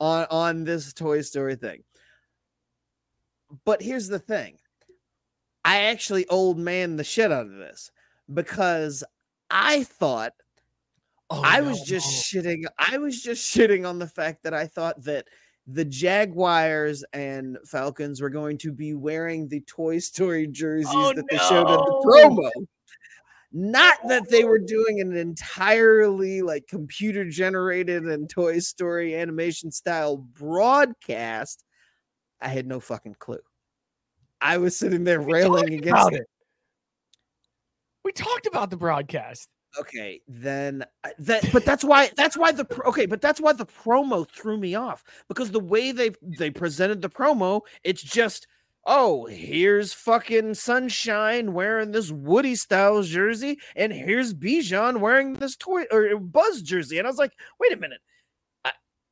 on on this Toy Story thing. But here's the thing. I actually old man the shit out of this because I thought Oh, I no, was just no. shitting. I was just shitting on the fact that I thought that the Jaguars and Falcons were going to be wearing the Toy Story jerseys Oh, that they showed in the promo. Not that they were doing an entirely like computer generated and Toy Story animation style broadcast. I had no fucking clue. I was sitting there We railing against it. it. We talked about the broadcast. Okay, then uh, that but that's why that's why the okay, but that's why the promo threw me off because the way they they presented the promo, it's just oh, here's fucking Sunshine wearing this Woody Styles jersey, and here's Bijan wearing this toy or Buzz jersey, and I was like, wait a minute.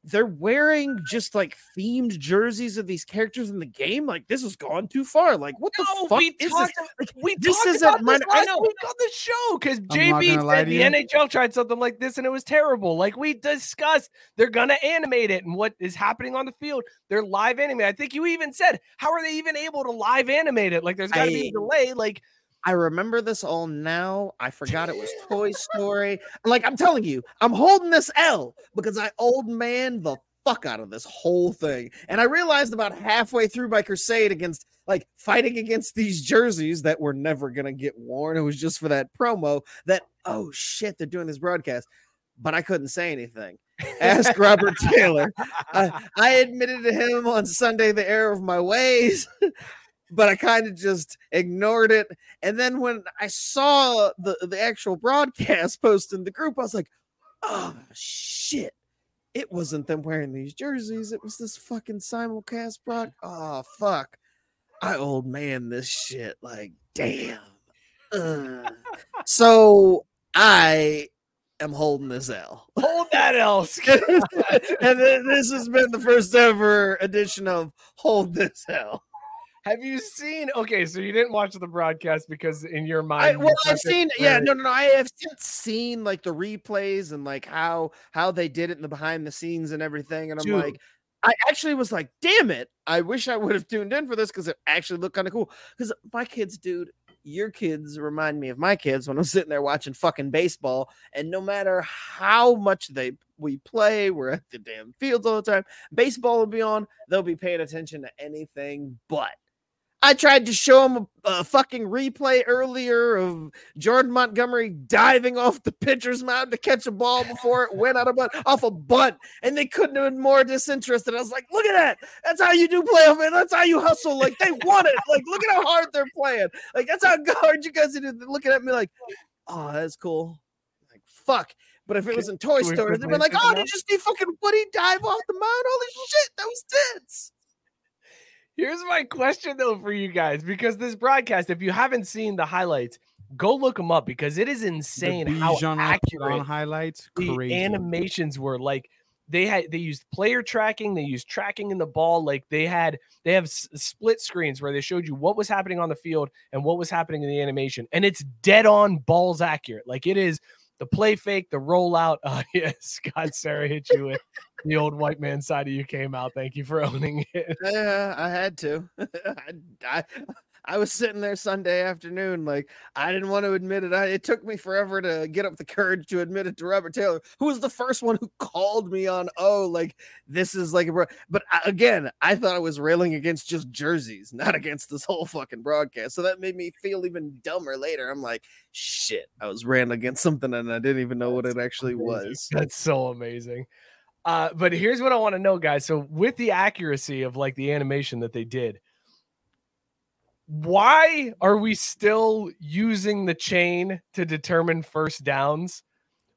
I- They're wearing just like themed jerseys of these characters in the game. Like this has gone too far. Like what the fuck we is this? talked, Like, we this talked isn't about this minor- I last week on the show because I'm JB said the. NHL tried something like this and it was terrible. Like we discussed, they're gonna animate it and what is happening on the field. They're live animate. I think you even said, how are they even able to live animate it? Like there's got to be I- a delay. Like I remember this all now. I forgot it was <laughs> Toy Story. Like I'm telling you, I'm holding this L because I old man the fuck out of this whole thing. And I realized about halfway through my crusade against like fighting against these jerseys that were never gonna get worn. It was just for that promo that oh shit, they're doing this broadcast. But I couldn't say anything. Ask Robert Taylor. I, <laughs> I admitted to him on Sunday the error of my ways, <laughs> but I kind of just ignored it. And then when I saw the, the actual broadcast <laughs> post in the group, I was like, oh shit. It wasn't them wearing these jerseys. It was this fucking simulcast broad. <laughs> Oh fuck. I old man this shit. Like, damn. Uh, so I am holding this L. Hold that L. <laughs> and this has been the first ever edition of Hold This L. Have you seen? Okay, so you didn't watch the broadcast because in your I, mind, well, I've seen, yeah, no, no, no. I have seen like the replays and like how how they did it in the behind the scenes and everything, and I'm Dude. like, I actually was like, damn it, I wish I would have tuned in for this because it actually looked kind of cool. Because my kids, dude, your kids remind me of my kids when I'm sitting there watching fucking baseball, and no matter how much they we play, we're at the damn fields all the time. Baseball will be on, they'll be paying attention to anything but. I tried to show him a, a fucking replay earlier of Jordan Montgomery diving off the pitcher's mound to catch a ball before it went out of bunt off a bunt, and they couldn't have been more disinterested. I was like, "Look at that! That's how you do playoff, man. That's how you hustle. Like they want it. Like look at how hard they're playing. Like that's how hard you guys are Looking at me like, oh, that's cool. Like fuck." But if it was in Toy Story, they'd be like, "Oh, did you see fucking Woody dive off the mound? Holy shit, that was tits!" Here's my question though for you guys because this broadcast, if you haven't seen the highlights, go look them up because it is insane how Bijan I on accurate highlights, the crazy. animations were. Like they had, they used player tracking, they used tracking in the ball. Like they had, they have s- split screens where they showed you what was happening on the field and what was happening in the animation, and it's dead on balls accurate. Like it is the play fake, the rollout. Uh, yeah, Scott Sarah hit you with the old white man side of you came out. Thank you for <laughs> owning it. Yeah, I had to. <laughs> I, I I was sitting there Sunday afternoon, like I didn't want to admit it. I, it took me forever to get up the courage to admit it to Robert Taylor, who was the first one who called me on. Oh, like this is like a bro. But I, again, I thought I was railing against just jerseys, not against this whole fucking broadcast. So that made me feel even dumber later. I'm like, shit, I was railing against something and I didn't even know what it actually Amazing. was. That's so amazing. Uh, but here's what I want to know, guys. So with the accuracy of like the animation that they did, why are we still using the chain to determine first downs?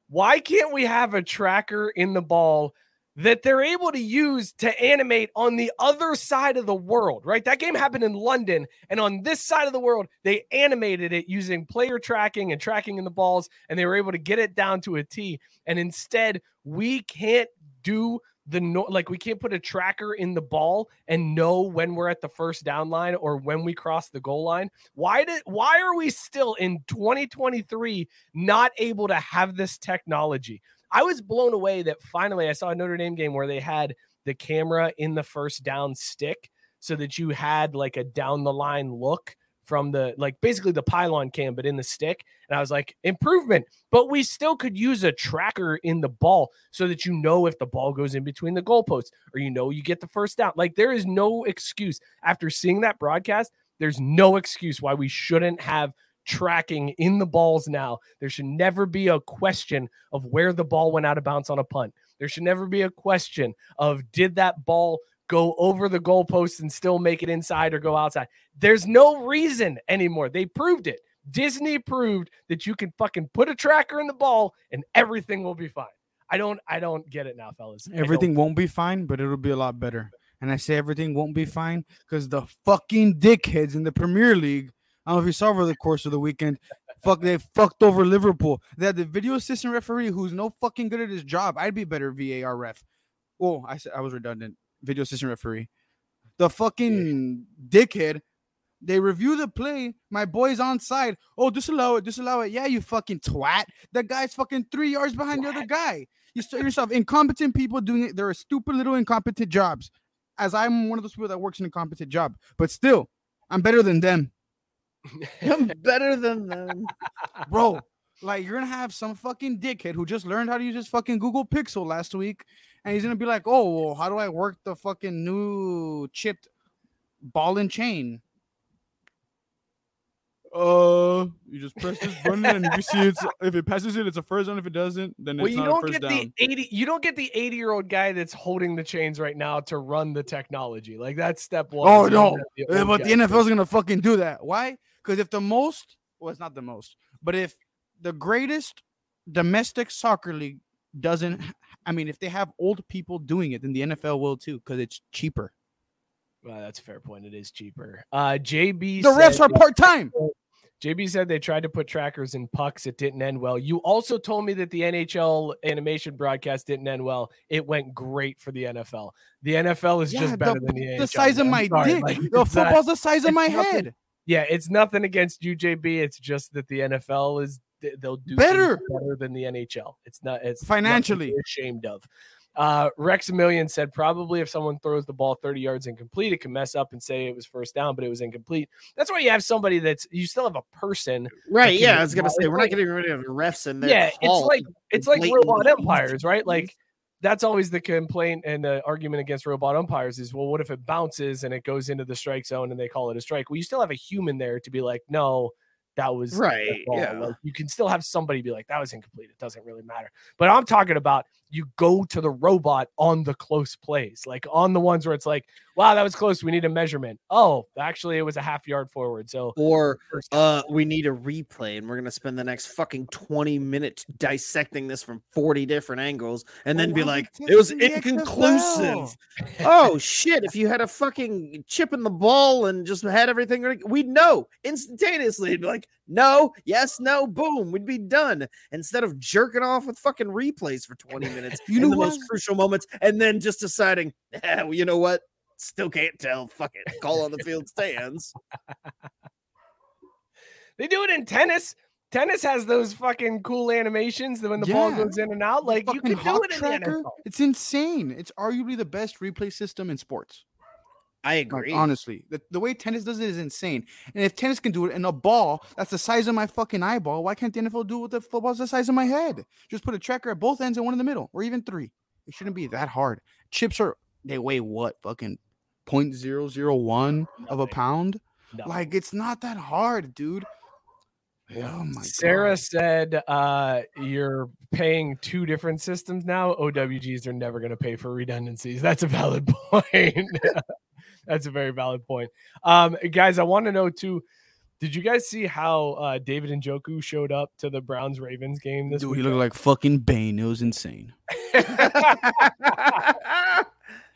Why can't we have a tracker in the ball that they're able to use to animate on the other side of the world, right? That game happened in London, and on this side of the world, they animated it using player tracking and tracking in the balls, and they were able to get it down to a T. And instead, we can't do the no like we can't put a tracker in the ball and know when we're at the first down line or when we cross the goal line. Why did why are we still in 2023 not able to have this technology? I was blown away that finally I saw a Notre Dame game where they had the camera in the first down stick so that you had like a down the line look from the like basically the pylon cam but in the stick and I was like improvement but we still could use a tracker in the ball so that you know if the ball goes in between the goalposts or you know you get the first down like there is no excuse after seeing that broadcast there's no excuse why we shouldn't have tracking in the balls now. There should never be a question of where the ball went out of bounds on a punt. There should never be a question of did that ball go over the goalpost and still make it inside or go outside. There's no reason anymore. They proved it. Disney proved that you can fucking put a tracker in the ball and everything will be fine. I don't I don't get it now, fellas. Everything won't be fine, but it'll be a lot better. And I say everything won't be fine because the fucking dickheads in the Premier League. I don't know if you saw over the course of the weekend. Fuck, they fucked over Liverpool. They had the video assistant referee who's no fucking good at his job. I'd be better VAR ref. Oh, I said I was redundant. Video assistant referee. The fucking dickhead. They review the play. My boy's on side. Oh, disallow it, disallow it. Yeah, you fucking twat. That guy's fucking three yards behind the other guy. You saw yourself incompetent people doing it. There are stupid little incompetent jobs. As I'm one of those people that works an incompetent job, but still, I'm better than them, <laughs> I'm better than them. <laughs> bro. like you're gonna have some fucking dickhead who just learned how to use his fucking Google Pixel last week, and he's gonna be like, "Oh, well, how do I work the fucking new chipped ball and chain?" Uh, you just press this button, and you see it's <laughs> if it passes it, it's a first down. If it doesn't, then Well, it's you not don't first get down. the 80 you don't get the 80 year old guy that's holding the chains right now to run the technology. Like that's step one. Oh You don't no, the old but the guy. NFL's gonna fucking do that. Why? Because if the most, well, it's not the most, but if the greatest domestic soccer league doesn't, I mean, if they have old people doing it, then the NFL will too, because it's cheaper. Well, that's a fair point. It is cheaper. Uh JB The refs are part time. JB said they tried to put trackers in pucks. It didn't end well. You also told me that the NHL animation broadcast didn't end well. It went great for the NFL. The NFL is just better the, than the, the NHL, size of my Sorry, dick. like, the it's not- football's the size of my nothing- head. yeah, it's nothing against you, JB. It's just that the NFL is th- they'll do Better. better than the NHL. It's not it's Financially. be ashamed of. Uh, Rex Million said probably if someone throws the ball 30 yards incomplete, it can mess up and say it was first down, but it was incomplete. That's why you have somebody that's you still have a person. Right. Yeah. I was gonna say we're not getting rid of the refs in there. yeah, it's like it's like robot easy. umpires, right? Like that's always the complaint and the argument against robot umpires is well, what if it bounces and it goes into the strike zone and they call it a strike? Well, you still have a human there to be like, no, that was Right, yeah. Like, you can still have somebody be like, that was incomplete. It doesn't really matter. But I'm talking about you go to the robot on the close plays, like on the ones where it's like, wow, that was close. We need a measurement. Oh, actually, it was a half yard forward. So or uh we need a replay and we're gonna spend the next fucking 20 minutes dissecting this from 40 different angles and then Well, be like it was inconclusive <laughs> oh shit if you had a fucking chip in the ball and just had everything we'd know instantaneously It'd be like no yes no boom we'd be done instead of jerking off with fucking replays for 20 <laughs> minutes You in know the what? most crucial moments and then just deciding yeah, well, you know what still can't tell fuck it call on the field stands <laughs> They do it in tennis. Tennis has those fucking cool animations that when the ball goes in and out, like you can do hawk it in tracker, the NFL. It's insane. It's arguably the best replay system in sports. I Like, agree honestly, the, the way tennis does it is insane. And if tennis can do it in a ball that's the size of my fucking eyeball, why can't the NFL do it with the football's the size of my head? Just put a tracker at both ends and one in the middle, or even three. It shouldn't be that hard. Chips are they weigh what fucking 0.001 of a pound? No. Like it's not that hard, dude. Oh my Sarah God. said uh, you're paying two different systems now. OWGs are never going to pay for redundancies. That's a valid <laughs> point. <laughs> That's a very valid point. Um, guys, I want to know too. Did you guys see how uh, David Njoku showed up to the Browns Ravens game this week? Dude, he looked like fucking Bane. It was insane. <laughs>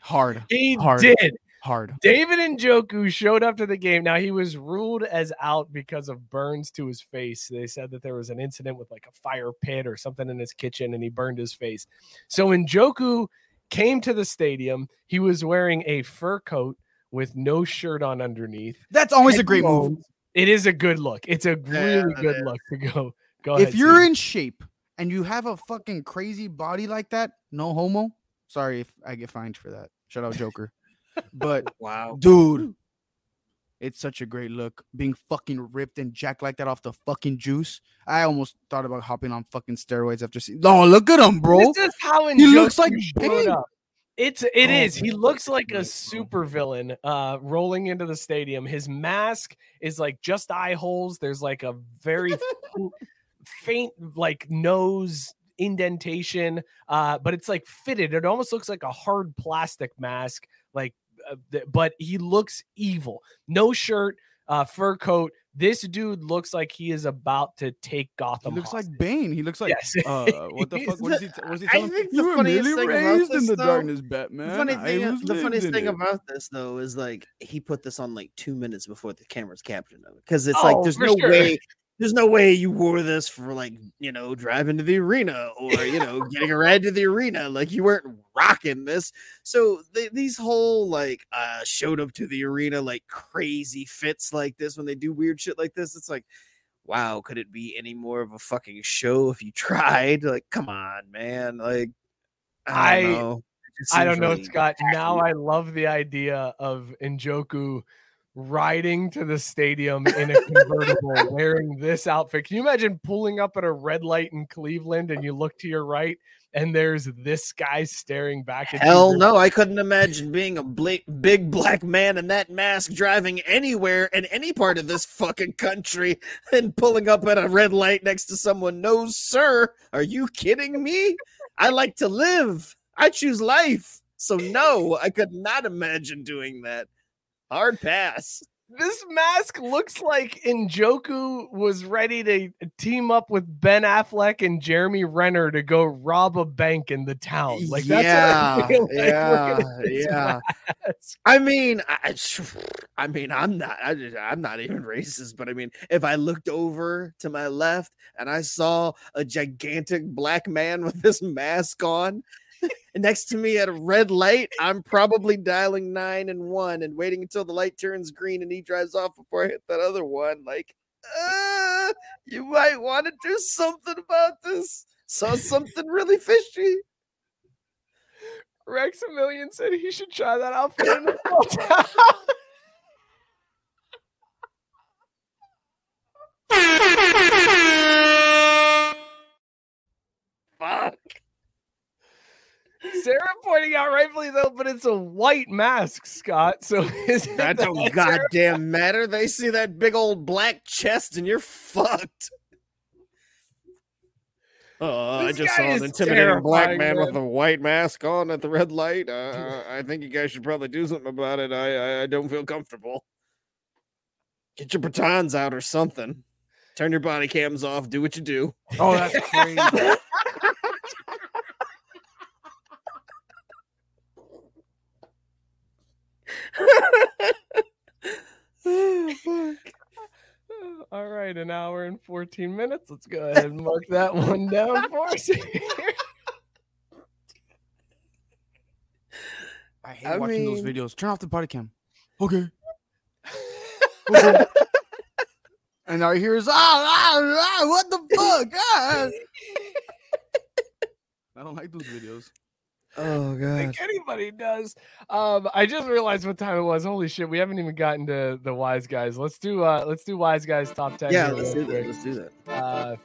Hard, he Hard. did. hard. David Njoku showed up to the game. Now he was ruled as out because of burns to his face. They said that there was an incident with like a fire pit or something in his kitchen and he burned his face. So when Joku came to the stadium. He was wearing a fur coat with no shirt on underneath. That's always a great move. It is a good look. It's a really it good is. look to go. Go ahead. if you're Steve. in shape and you have a fucking crazy body like that, no homo. Sorry if I get fined for that. Shout out Joker. but <laughs> wow dude, it's such a great look. Being fucking ripped and jacked like that off the fucking juice. I almost thought about hopping on fucking steroids after seeing. No, look at him, bro. This is how He looks like showed up. It's it Oh is. He looks like a super villain uh rolling into the stadium. His mask is like just eye holes. There's like a very faint- <laughs> faint like nose indentation uh but it's like fitted it almost looks like a hard plastic mask like uh, but he looks evil no shirt uh fur coat this dude looks like he is about to take Gotham. He gotham looks like. Bane. He looks like Yes. <laughs> uh, what the fuck? What is he? What is he I telling? think the you were funniest merely thing about raised in this, the though- darkness, Batman. The funny thing, the funniest thing it." about this though is like he put this on like two minutes before the camera's captured of it because it's like Oh, there's no sure. way, there's no way you wore this for like you know driving to the arena or you <laughs> know getting a ride to the arena. Like you weren't rocking this. So they, these whole like uh showed up to the arena like crazy fits like this when they do weird shit like this. It's like. Wow, could it be any more of a fucking show if you <laughs> tried? Like, come on, man. Like, I I- don't know. It just I don't know, Scott. Now. I love the idea of Njoku riding to the stadium in a convertible <laughs> wearing this outfit. Can you imagine pulling up at a red light in Cleveland and you look to your right and there's this guy staring back at you? Hell you? no, I couldn't imagine being a bla- big black man in that mask driving anywhere in any part of this fucking country and pulling up at a red light next to someone. No, sir. Are you kidding me? I like to live. I choose life. So no, I could not imagine doing that. Hard pass. This mask looks like Njoku was ready to team up with Ben Affleck and Jeremy Renner to go rob a bank in the town. Like that's yeah, what I feel like yeah, looking at this yeah. mask. I mean, I, I mean, I'm not, I, just- I'm not even racist, but I mean, if I looked over to my left and I saw a gigantic black man <laughs> with this mask on next to me at a red light, I'm probably dialing nine and one and waiting until the light turns green and he drives off before I hit that other one. Like, uh, you might want to do something about this. Saw something really fishy. Rex a million said he should try that outfit in <laughs> the. Fuck. Sarah pointing out rightfully though, but it's a white mask, Scott. So <laughs> is it That don't that goddamn matter. They see that big old black chest and you're fucked. Oh, I just saw an intimidating black terrifying, man, with a white mask on at the red light. Uh, I think you guys should probably do something about it. I, I I don't feel comfortable. Get your batons out or something. Turn your body cams off. Do what you do. Oh, that's crazy. <laughs> Oh. <laughs> All right, an hour and 14 minutes. Let's go ahead and mark that one down for us. <laughs> I hate I watching those videos. Turn off the body cam. Okay. <laughs> and all I hear is ah, ah, ah what the fuck? Ah. I don't like those videos. Oh god. think anybody does. Um, I just realized what time it was. Holy shit, we haven't even gotten to the wise guys. Let's do uh let's do wise guys top 10. Yeah, let's do that. Let's do that. Uh,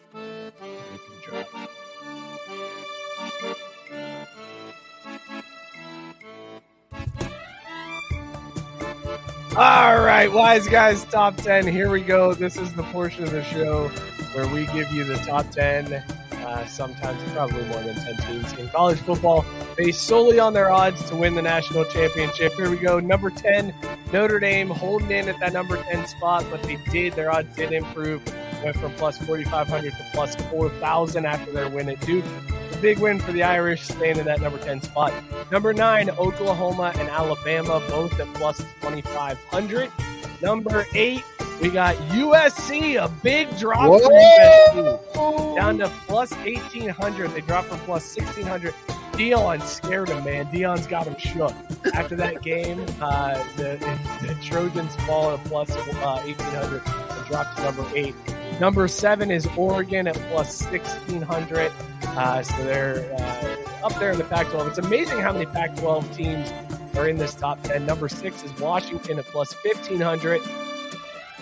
All right, wise guys top 10. Here we go. This is the portion of the show where we give you the top 10, uh, sometimes probably more than 10 teams in college football based solely on their odds to win the national championship. Here we go. Number 10, Notre Dame holding in at that number 10 spot, but they did, their odds did improve. Went from plus 4,500 to plus 4,000 after their win at Duke. A big win for the Irish, staying in that number 10 spot. Number 9, Oklahoma and Alabama, both at plus 2,500. Number 8, we got USC, a big drop for USC down to plus 1800. They dropped from plus 1600. Deion scared him, man. Deion's got him shook. After that game, uh, the, the Trojans fall at plus uh, 1800 and drop to number eight. Number seven is Oregon at plus 1600. Uh, so they're uh, up there in the Pac 12. It's amazing how many Pac 12 teams are in this top 10. Number six is Washington at plus 1500.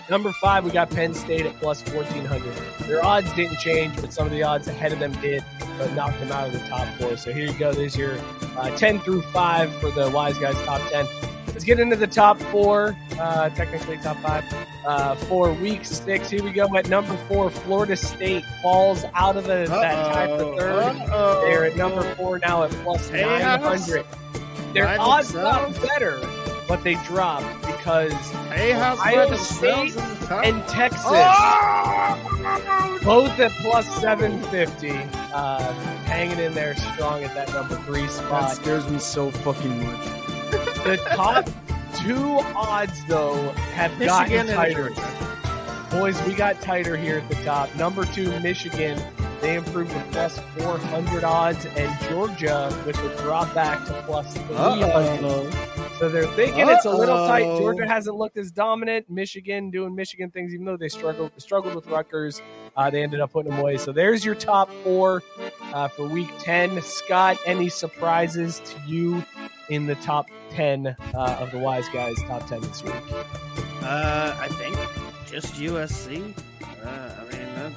Number five, we got Penn State at plus 1400. Their odds didn't change, but some of the odds ahead of them did, but knocked them out of the top four. So here you go. There's your uh, 10 through 5 for the Wise Guys top 10. Let's get into the top four, uh, technically top five, uh, for week six. Here we go at number four. Florida State falls out of the, that tie for third. They're at number four now at plus Hey, 900. Their odds got better, but they dropped because Hey, how's Ohio State and Texas both at plus 750, uh, hanging in there strong at that number three spot. That spot. scares me so fucking much. The top two odds, though, have Michigan gotten tighter. Boys, we got tighter here at the top. Number two, Michigan. They improved to plus 400 odds, and Georgia with a drop back to plus 300. So they're thinking it's a little tight. Georgia hasn't looked as dominant. Michigan doing Michigan things, even though they struggled struggled with Rutgers. Uh, they ended up putting them away. So there's your top four uh, for Week 10. Scott, any surprises to you in the top 10 uh, of the Wise Guys top 10 this week? Uh, I think just USC. Uh, I mean,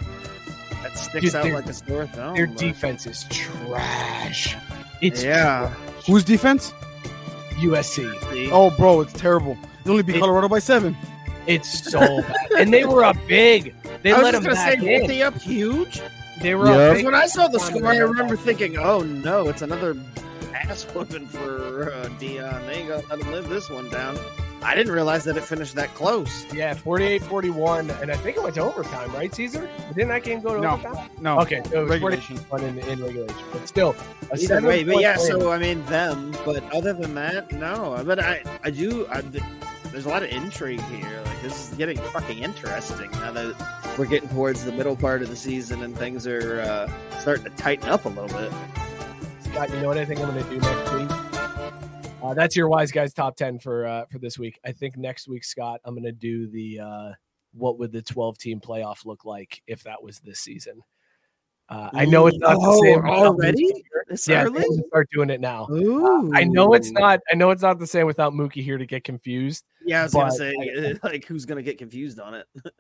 that, that sticks Dude, out like a sore thumb. Their but- defense is trash. It's Yeah. Whose defense? USC. See? Oh, bro, it's terrible. They only beat It- Colorado by seven. It's so bad. And they were up big. They I was let just them gonna back say, weren't in. they up huge? They were Yep. up Because when I saw the score, I remember thinking, "Oh no, it's another ass whooping for uh, Deion. They ain't gonna let him live this one down." I didn't realize that it finished that close. Yeah, 48-41, and I think it went to overtime, right, Cesar? Didn't that game go to No. overtime? No. Okay, so it was Regulation. 41 in, in regulation, but still, a Either way, but yeah. win. So I mean, them. But other than that, no. But I, I do. I, there's a lot of intrigue here. Like this is getting fucking interesting now that we're getting towards the middle part of the season and things are uh, starting to tighten up a little bit. Scott, you know what I think I'm going to do next week? Uh, that's your wise guys top ten for uh, for this week. I think next week, Scott, I'm going to do the uh, what would the 12 team playoff look like if that was this season. Uh, I know it's not Oh, the same without already? This Yeah, early? start doing it now. Ooh. I know it's not. I know it's not the same without Mookie here to get confused. Yeah, I was gonna say, I- <laughs> uh, like, who's gonna get confused on it? <laughs>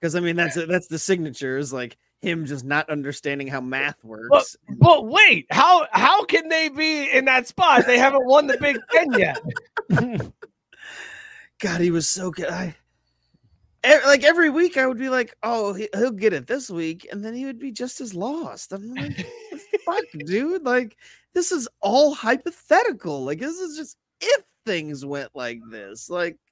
Because I mean, that's that's the signature is like him just not understanding how math works. But wait, how how can they be in that spot? They haven't won the Big Ten yet. <laughs> God, he was so good. I like every week, I would be like, "Oh, he, he'll get it this week," and then he would be just as lost. I'm like, <laughs> "Fuck, dude! Like, this is all hypothetical. Like, this is just if things went like this. Like, what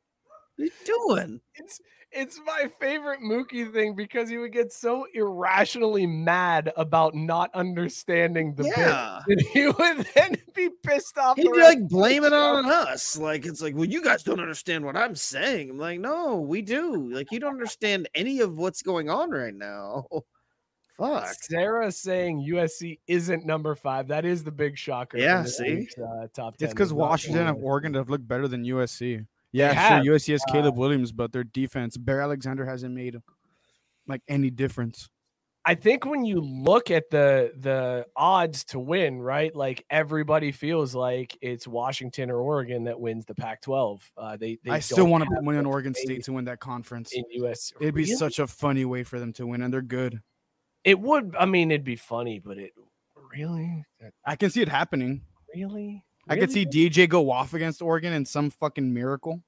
are you doing?" It's it's my favorite Mookie thing because he would get so irrationally mad about not understanding the Yeah. bit. <laughs> And he would then be pissed off. He'd be like blaming it on <laughs> us. Like it's like, well, you guys don't understand what I'm saying. I'm like, no, we do. Like you don't understand any of what's going on right now. <laughs> Fuck. Sarah saying USC isn't number five. That is the big shocker. Yeah, see? week's, uh, top 10. It's because Washington and. Oregon have looked better than USC. Yeah, sure. USC has Uh, Caleb Williams, but their defense, Bear Alexander hasn't made like any difference. I think when you look at the the odds to win, right? Like everybody feels like it's Washington or Oregon that wins the Pac-12. Uh, they, they I still want to money on Oregon State to win that conference. in US. It'd be Really? such a funny way for them to win, and they're good. It would. I mean, it'd be funny, but it really, I can see it happening. really. I could see DJ go off against Oregon in some fucking miracle.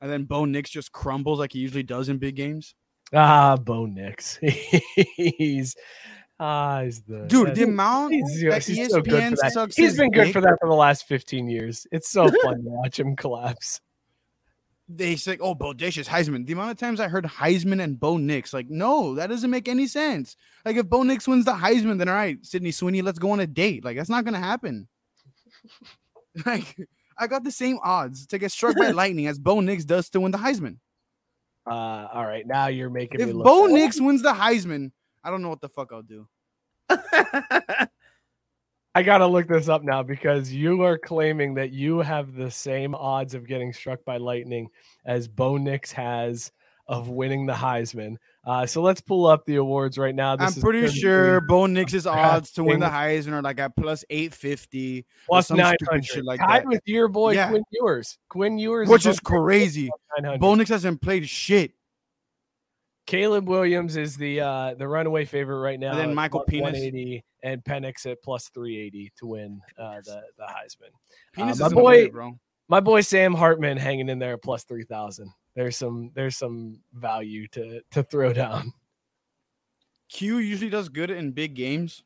And then Bo Nix just crumbles like he usually does in big games. Ah, Bo Nix. <laughs> he's ah, he's the Dude, the amount He's, that he's so good ESPN for that. sucks He's been good for that for the last 15 years. It's so <laughs> fun to watch him collapse. They say, oh, Bodacious Heisman. The amount of times I heard Heisman and Bo Nix, like, no, that doesn't make any sense. Like, if Bo Nix wins the Heisman, then all right, Sydney Sweeney, let's go on a date. Like, that's not going to happen. <laughs> like, I got the same odds to get struck by <laughs> lightning as Bo Nix does to win the Heisman. Uh, all right, now you're making If me look Bo. Nix wins the Heisman, I don't know what the fuck I'll do. <laughs> I gotta look this up now because you are claiming that you have the same odds of getting struck by lightning as Bo Nix has of winning the Heisman. Uh, so let's pull up the awards right now. This I'm is pretty sure Bo Nix's odds to win the Heisman are like at plus 850, plus some stupid shit like tied that. with your boy Yeah. Quinn Ewers. Quinn Ewers, which is is crazy. Bo Nix hasn't played shit. Caleb Williams is the uh, the runaway favorite right now. And then Michael Penix. 180 and Penix at plus 380 to win uh, the the Heisman. Penis my boy-. My boy Sam Hartman hanging in there at plus 3000. There's some there's some value to to throw down. Q usually does good in big games.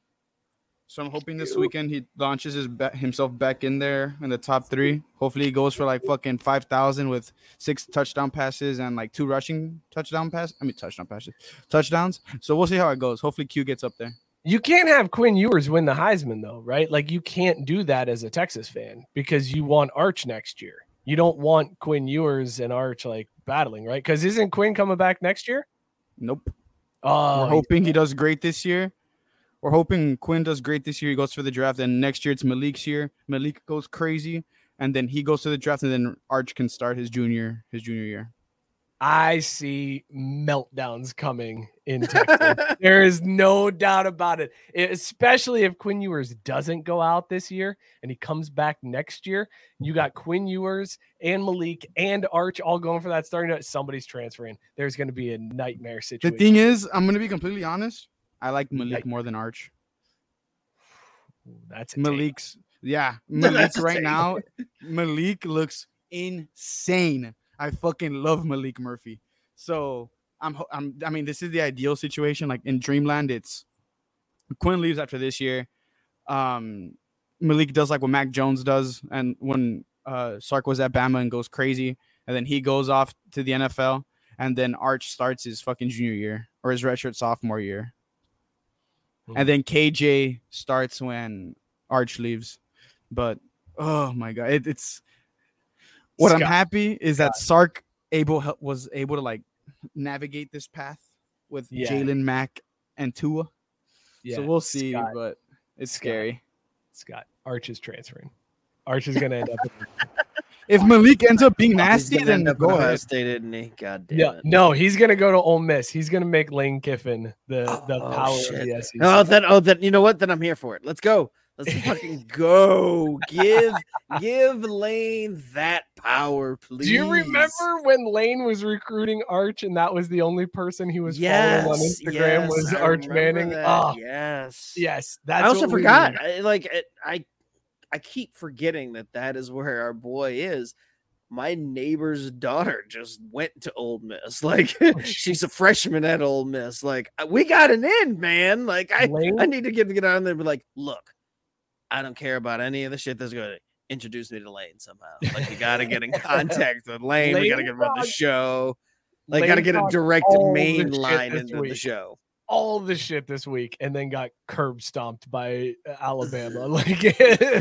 So I'm hoping this weekend he launches his ba- himself back in there in the top three. Hopefully he goes for like fucking five thousand with six touchdown passes and like two rushing touchdown pass. I mean touchdown passes, touchdowns. So we'll see how it goes. Hopefully Q gets up there. You can't have Quinn Ewers win the Heisman though, right? Like you can't do that as a Texas fan because you want Arch next year. You don't want Quinn Ewers and Arch like battling, right? Because isn't Quinn coming back next year? Nope. Oh, We're hoping he does great this year. We're hoping Quinn does great this year. He goes for the draft. and next year it's Maalik's year. Maalik goes crazy, and then he goes to the draft, and then Arch can start his junior his junior year. I see meltdowns coming in Texas. <laughs> there is no doubt about it. E- Especially if Quinn Ewers doesn't go out this year and he comes back next year. You got Quinn Ewers and Maalik and Arch all going for that starting. note. Somebody's transferring. There's going to be a nightmare situation. The thing is, I'm gonna be completely honest. I like Maalik more than Arch. That's take. Maalik's yeah, <laughs> Maalik right now. <laughs> Maalik looks insane. I fucking love Maalik Murphy. So I'm I'm I mean this is the ideal situation. Like in Dreamland, it's Quinn leaves after this year. Um, Maalik does like what Mac Jones does, and when uh, Sark was at Bama and goes crazy, and then he goes off to the NFL, and then Arch starts his fucking junior year or his redshirt sophomore year, and then KJ starts when Arch leaves. But oh my god, it, it's what I'm happy is that Sark able was able to like navigate this path with Yeah. Jalen Mac and Tua. Yeah, so we'll see, Scott, but it's Scott. scary. Scott. Arch is transferring. Arch is going to end up. <laughs> If Maalik ends up being nasty, gonna then end up go at Ohio ahead. State, isn't he? God damn No, it. no, he's going to go to Ole Miss. He's going to make Lane Kiffin the the Oh, power shit. of the SEC. No, oh, then oh, then you know what? Then I'm here for it. Let's go. Let's fucking go. Give give Lane that power, please. Do you remember when Lane was recruiting Arch and that was the only person he was Yes, following on Instagram yes, was Arch Manning? that, Oh, yes, yes. That's I also forgot. I, like it, I, I keep forgetting that that is where our boy is. My neighbor's daughter just went to Ole Miss. <laughs> Like she's a freshman at Ole Miss. Like uh, we got an in, man. Like I, Lane? I need to get get on there and be like, look, I don't care about any of the shit that's going to introduce me to Lane somehow. Like we got to get in <laughs> contact with Lane. we got to get him on the show. Like got to get a direct main line into the show. All the shit this week and then got curb stomped by uh, Alabama. <laughs> <laughs> Like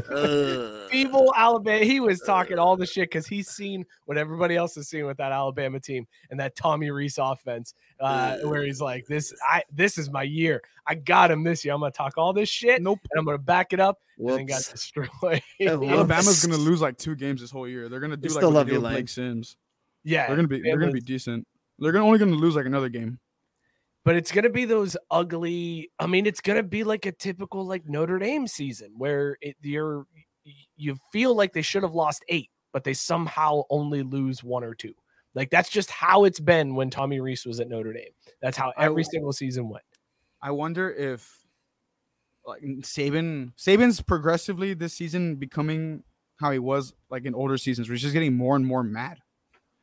Ugh. feeble Alabama. He was talking all the shit because he's seen what everybody else is seeing with that Alabama team and that Tommy Rees offense, uh, where he's like, "This, I, this is my year. I got him this year. I'm gonna talk all this shit, Nope. and I'm gonna back it up." And then got destroyed. <laughs> Alabama's gonna lose like two games this whole year. They're gonna do We like still love they you. Blake Sims. yeah, They're gonna be they're gonna be decent. They're gonna only gonna lose like another game. But it's gonna be those ugly. I mean, it's gonna be like a typical like Notre Dame season where it, you're you feel like they should have lost eight, but they somehow only lose one or two. Like that's just how it's been when Tommy Rees was at Notre Dame. That's how every w- single season went. I wonder if like Saban Saban's progressively this season becoming how he was like in older seasons, where he's just getting more and more mad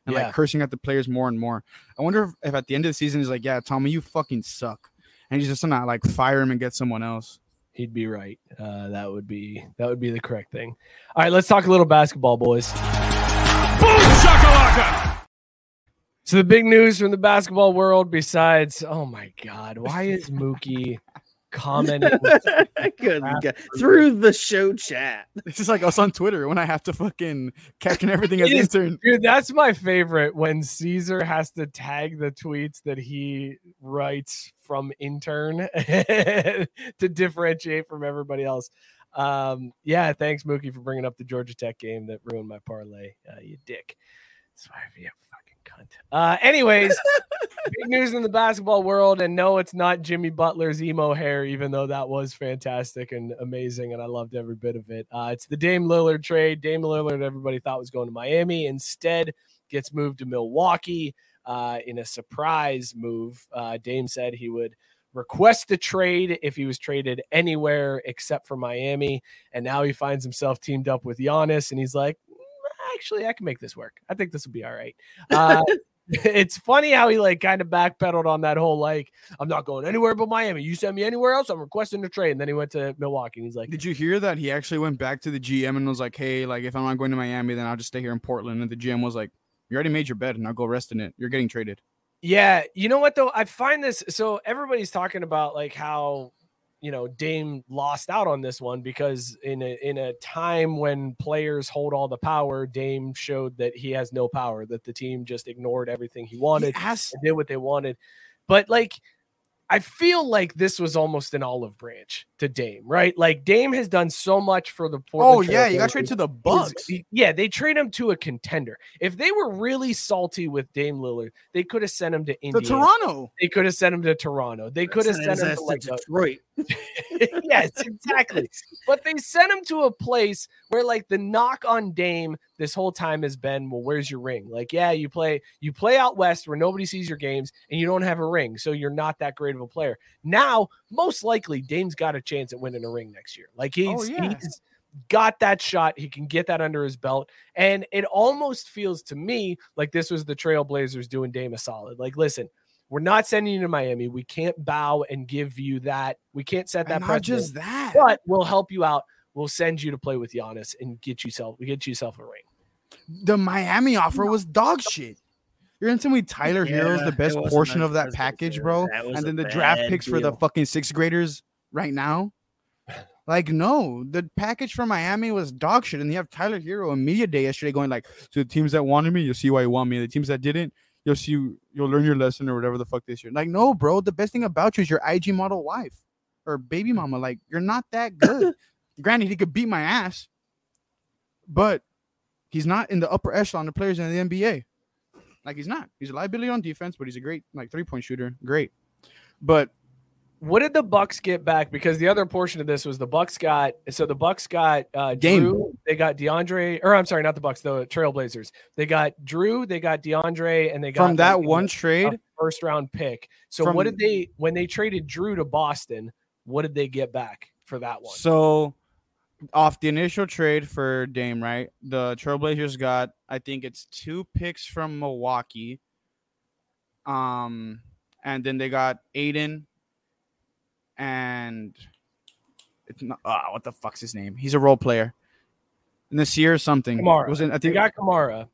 and Yeah. like cursing at the players more and more. I wonder if, if at the end of the season he's like, "Yeah, Tommy, you fucking suck," and he's just gonna like fire him and get someone else. He'd be right. Uh, that would be that would be the correct thing. All right, let's talk a little basketball, boys. Boom! So the big news from the basketball world, besides, oh my god, why is Mookie commenting? <laughs> <laughs> I couldn't through the show chat. This is like us on Twitter when I have to fucking caption everything as It is- intern. Dude, that's my favorite when Cesar has to tag the tweets that he writes from intern <laughs> to differentiate from everybody else. Um, yeah, thanks Mookie for bringing up the Georgia Tech game that ruined my parlay. Uh, you dick. Sorry, yeah, fucking cunt. Uh, anyways, <laughs> big news in the basketball world, and no, it's not Jimmy Butler's emo hair, even though that was fantastic and amazing, and I loved every bit of it. Uh, it's the Dame Lillard trade. Dame Lillard, everybody thought was going to Miami, instead gets moved to Milwaukee uh, in a surprise move. Uh, Dame said he would request a trade if he was traded anywhere except for Miami, and now he finds himself teamed up with Giannis, and he's like, "Mm, actually, I can make this work. I think this will be all right. Uh, <laughs> it's funny how he like kind of backpedaled on that whole like I'm not going anywhere but Miami. You send me anywhere else, I'm requesting a trade. And then he went to Milwaukee and he's like, Did you hear that he actually went back to the GM and was like, "Hey, like if I'm not going to Miami, then I'll just stay here in Portland." And the GM was like, "You already made your bed, and I'll go rest in it. You're getting traded." Yeah, you know what though? I find this so everybody's talking about like how you know Dame lost out on this one because in a in a time when players hold all the power, Dame showed that he has no power, that the team just ignored everything he wanted, and did what they wanted. But like I feel like this was almost an olive branch to Dame, right? Like Dame has done so much for the poor. Oh Portland yeah, you got traded to the Is- Bucks. Yeah, they trade him to a contender. If they were really salty with Dame Lillard, they could have sent him to To Indiana. Toronto. They could have sent him to Toronto. They could have sent him to like a- Detroit. <laughs> <laughs> yes, exactly. But they sent him to a place where like the knock on Dame this whole time has been, well, where's your ring? Like, yeah, you play you play out west where nobody sees your games and you don't have a ring, so you're not that great of a player. Now, most likely Dame's got a chance at winning a ring next year. Like oh, he's Oh, yeah. he's got that shot. He can get that under his belt. And it almost feels to me like this was the Trailblazers doing Dame a solid. Like, listen, we're not sending you to Miami. We can't bow and give you that. We can't set that And not just that. but we'll help you out. We'll send you to play with Giannis and get yourself get yourself a ring. The Miami offer was dog shit. You're gonna tell me Tyler Herro's Yeah, the best portion that of that package, bro, That and then the draft bad picks for the fucking sixth graders right now. Like, no, the package from Miami was dog shit, and you have Tyler Herro on media day yesterday going like, "So the teams that wanted me, you'll see why you want me. The teams that didn't, you'll see you'll learn your lesson or whatever the fuck this year." Like, no, bro, the best thing about you is your IG model wife or baby mm. mama. Like, you're not that good. <laughs> Granted, he could beat my ass, but he's not in the upper echelon of players in the NBA. Like, he's not. He's a liability on defense, but he's a great like three point shooter. Great, but What did the Bucks get back? Because the other portion of this was the Bucks got so the Bucks got uh, Dame. Jrue, they got DeAndre, or I'm sorry, not the Bucks, the Trailblazers. They got Jrue, they got DeAndre, and they got from that one trade, first round pick. So From- what did they when they traded Jrue to Boston? What did they get back for that one? So off the initial trade for Dame, right? The Trailblazers got I think it's two picks from Milwaukee. Um and then they got Ayton and it's not ah, what the fuck's his name? He's a role player. Nasir or something. Camara. Was it, I They got Camara.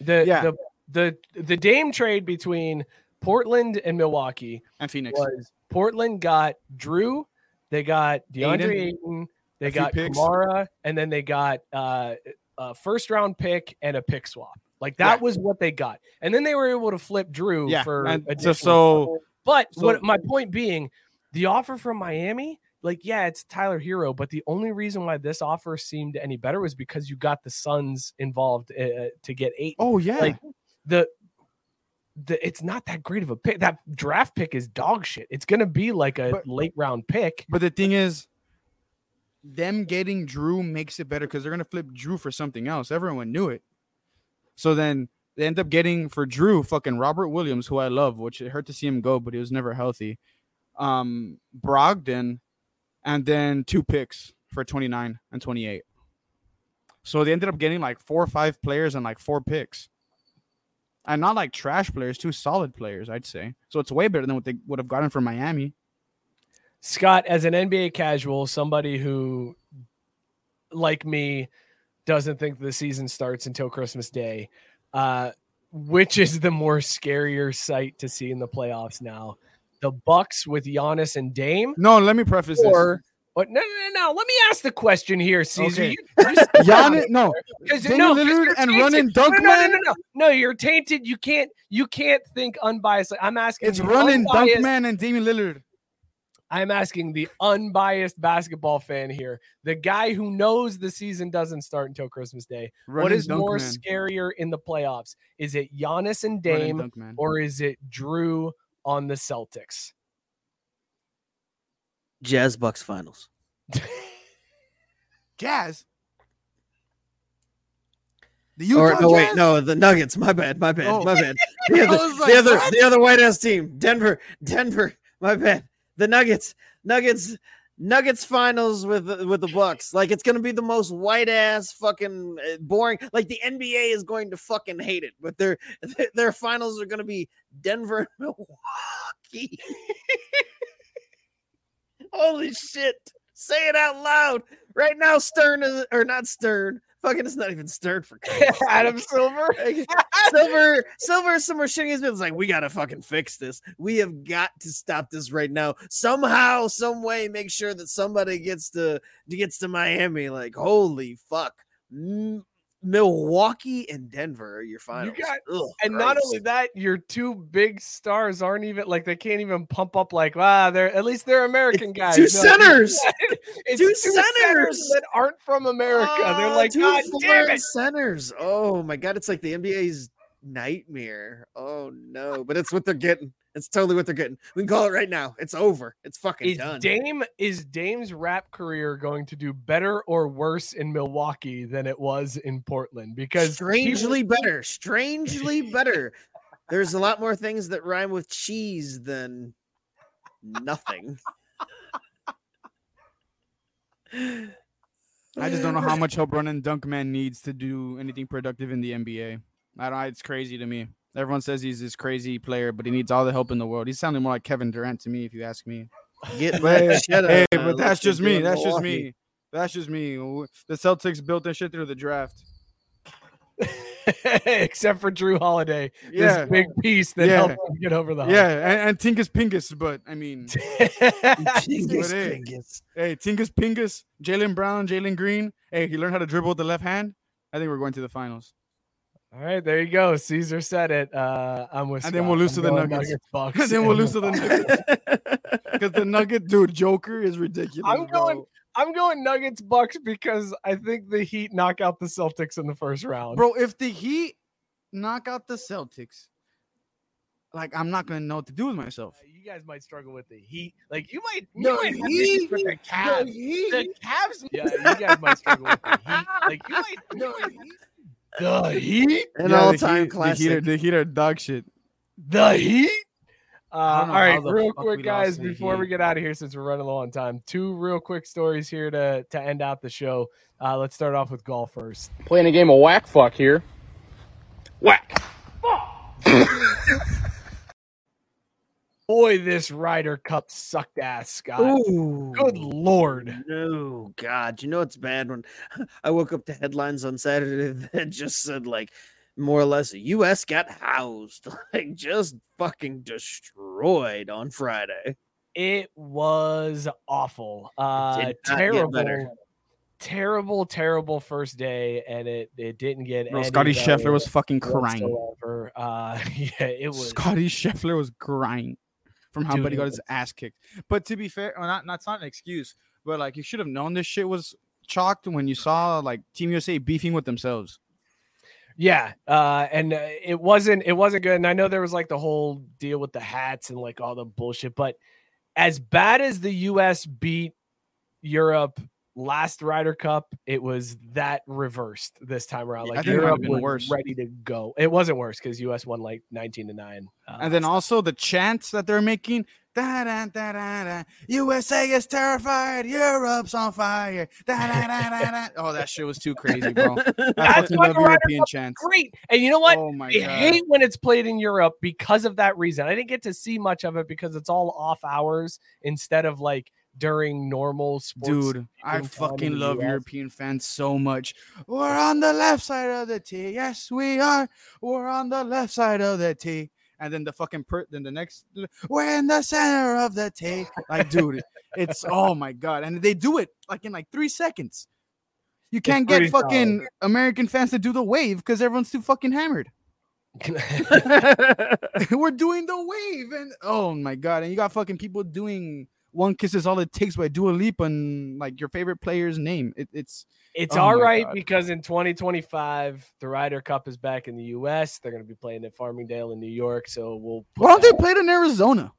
The Yeah. the the the Dame trade between Portland and Milwaukee and Phoenix. was Portland got Jrue, they got DeAndre Ayton, they got picks. Camara, and then they got uh, a first round pick and a pick swap. Like that Yeah. was what they got, and then they were able to flip Jrue Yeah, for and so- so-. But so- what my point being, the offer from Miami, like yeah, it's Tyler Herro, but the only reason why this offer seemed any better was because you got the Suns involved uh, to get eight. Oh yeah. Like the the it's not that great of a pick. That draft pick is dog shit. It's gonna be like a But- late round pick. But the thing is, them getting Jrue makes it better because they're gonna flip Jrue for something else. Everyone knew it. So then they end up getting for Jrue fucking Robert Williams, who I love, which it hurt to see him go, but he was never healthy. Um, Brogdon, and then two picks for 29 and 28. So they ended up getting like four or five players and like four picks. And not like trash players, two solid players, I'd say. So it's way better than what they would have gotten from Miami. Scott, as an NBA casual, somebody who, like me, doesn't think the season starts until Christmas Day, uh, which is the more scarier sight to see in the playoffs now? The Bucks with Giannis and Dame, No, let me preface this. or what? No, no, no, no. Let me ask the question here, Cesar. Okay. You, you. <laughs> Giannis, no, Because Damian Lillard and running dunk no, no, no, no, no, no, you're tainted. You can't, you can't think unbiased. I'm asking. it's running dunk unbiased- man and Damian Lillard. I'm asking the unbiased basketball fan here, the guy who knows the season doesn't start until Christmas Day. what Running is dunk more scarier in the playoffs? Is it Giannis and Dame, or is it Jrue on the Celtics? Jazz Bucks finals. <laughs> Jazz. The Utah or no, wait, no, the Nuggets. My bad, my bad, Oh. my bad. <laughs> The other, was the other, what? the other white ass team, Denver, Denver. My bad. The Nuggets, Nuggets, Nuggets finals with with the Bucks. Like it's gonna be the most white ass fucking uh, boring. Like the NBA is going to fucking hate it, but their <laughs> their finals are gonna be Denver and Milwaukee. <laughs> Holy shit! Say it out loud right now. Stern is or not Stern. Fucking, it's not even stirred for. <laughs> Adam Silver. <laughs> <laughs> Silver, Silver, is somewhere shitting his pants. Like, we gotta fucking fix this. We have got to stop this right now. Somehow, some way, make sure that somebody gets to gets to Miami. Like, holy fuck, M- Milwaukee and Denver are your finals. You got- Ugh, And not only that, your two big stars aren't even like they can't even pump up like ah they're at least they're American guys. two No, centers. <laughs> it's Two two centers centers. that aren't from America. they're Ah, like, two God damn it. centers. Oh my god, it's like the NBA's nightmare. Oh no, but it's what they're getting. It's totally what they're getting. We can call it right now. It's over. It's fucking Is done. Dame is Dame's rap career going to do better or worse in Milwaukee than it was in Portland? Because he- strangely better. Strangely better. There's a lot more things that rhyme with cheese than nothing. I just don't know how much help running dunk man needs to do anything productive in the NBA. I don't. It's crazy to me. Everyone says he's this crazy player, but he needs all the help in the world. He's sounding more like Kevin Durant to me, if you ask me. Get But, that shit hey, out, but that's just me. do in That's just me. That's just me. The Celtics built their shit through the draft. <laughs> except for Jrue Holiday, Yeah. this big piece that Yeah. helped him get over the hump. Yeah, and, and Tingus Pingus, but I mean, <laughs> Dingus, But hey, dingus. hey, Tingus Pingus, Jaylen Brown, Jalen Green. Hey, he learned how to dribble with the left hand. I think we're going to the finals. All right, there you go. Cesar said it. Uh, I'm with. And then we'll lose I'm to the Nuggets. Bucks, <laughs> And then we'll lose to the <laughs> Nuggets. Because the Nugget, dude, Joker is ridiculous. I'm going- bro. I'm going Nuggets Bucks because I think the Heat knock out the Celtics in the first round. bro. If the Heat knock out the Celtics, like I'm not gonna know what to do with myself. Uh, you guys might struggle with the Heat. Like you might, you The might have Heat? issues with the The Cavs. Heat? The Cavs, yeah, you guys might struggle with the Heat. Like you might, you might the Heat, An Yeah, all-time Heat- The classic. Heat, are, the Heat are dog shit. the Heat. Uh, don't all know right, how the real quick, guys, before we get out of here, since we're running low on time, two real quick stories here to to end out the show. Uh, let's start off with golf first. Playing a game of whack fuck here. Whack. <laughs> Boy, this Ryder Cup sucked ass, Scott. Ooh. Good lord. No, God, you know it's bad when <laughs> I woke up to headlines on Saturday <laughs> that just said like more or less U.S. got housed, <laughs> like just fucking destroyed on Friday. It was awful. Uh did not get terrible. Terrible, terrible first day, and it it didn't get Bro, any Scotty Scheffler was fucking crying. whatsoever. Uh yeah, it was Scotty Scheffler was crying from how Dude, bad got his ass kicked. But to be fair, or not, that's not an excuse. But like, you should have known this shit was chalked when you saw like Team USA beefing with themselves. Yeah, uh, and uh, it wasn't it wasn't good. And I know there was like the whole deal with the hats and like all the bullshit. But as bad as the U.S. beat Europe last Ryder Cup, it was that reversed this time around. Like think it might have Europe was worse. ready to go. It wasn't worse because U.S. won like nineteen to nine. Uh, And then also the chants that they're making. Da, da, da, da, da. USA is terrified. Europe's on fire. Da, da, da, da, da. Oh, that shit was too crazy, bro. <laughs> That's why the European chants. great. And you know what? Oh my I god. hate when it's played in Europe because of that reason. I didn't get to see much of it because it's all off hours instead of like during normal sports. Dude, I viewing time in fucking love US. European fans so much. We're on the left side of the T. Yes, we are. We're on the left side of the T. And then the fucking per then the next we're in the center of the T. Like, dude, it's <laughs> oh my god. And they do it like in like three seconds. You can't get fucking American fans to do the wave because everyone's too fucking hammered. <laughs> <laughs> We're doing the wave, and oh my god, and you got fucking people doing one kiss is all it takes by Dua Lipa and like your favorite player's name. It, it's It's Oh all right God. because in 2025 the Ryder Cup is back in the U.S. They're going to be playing at Farmingdale in New York, so we'll. why don't they play it in Arizona?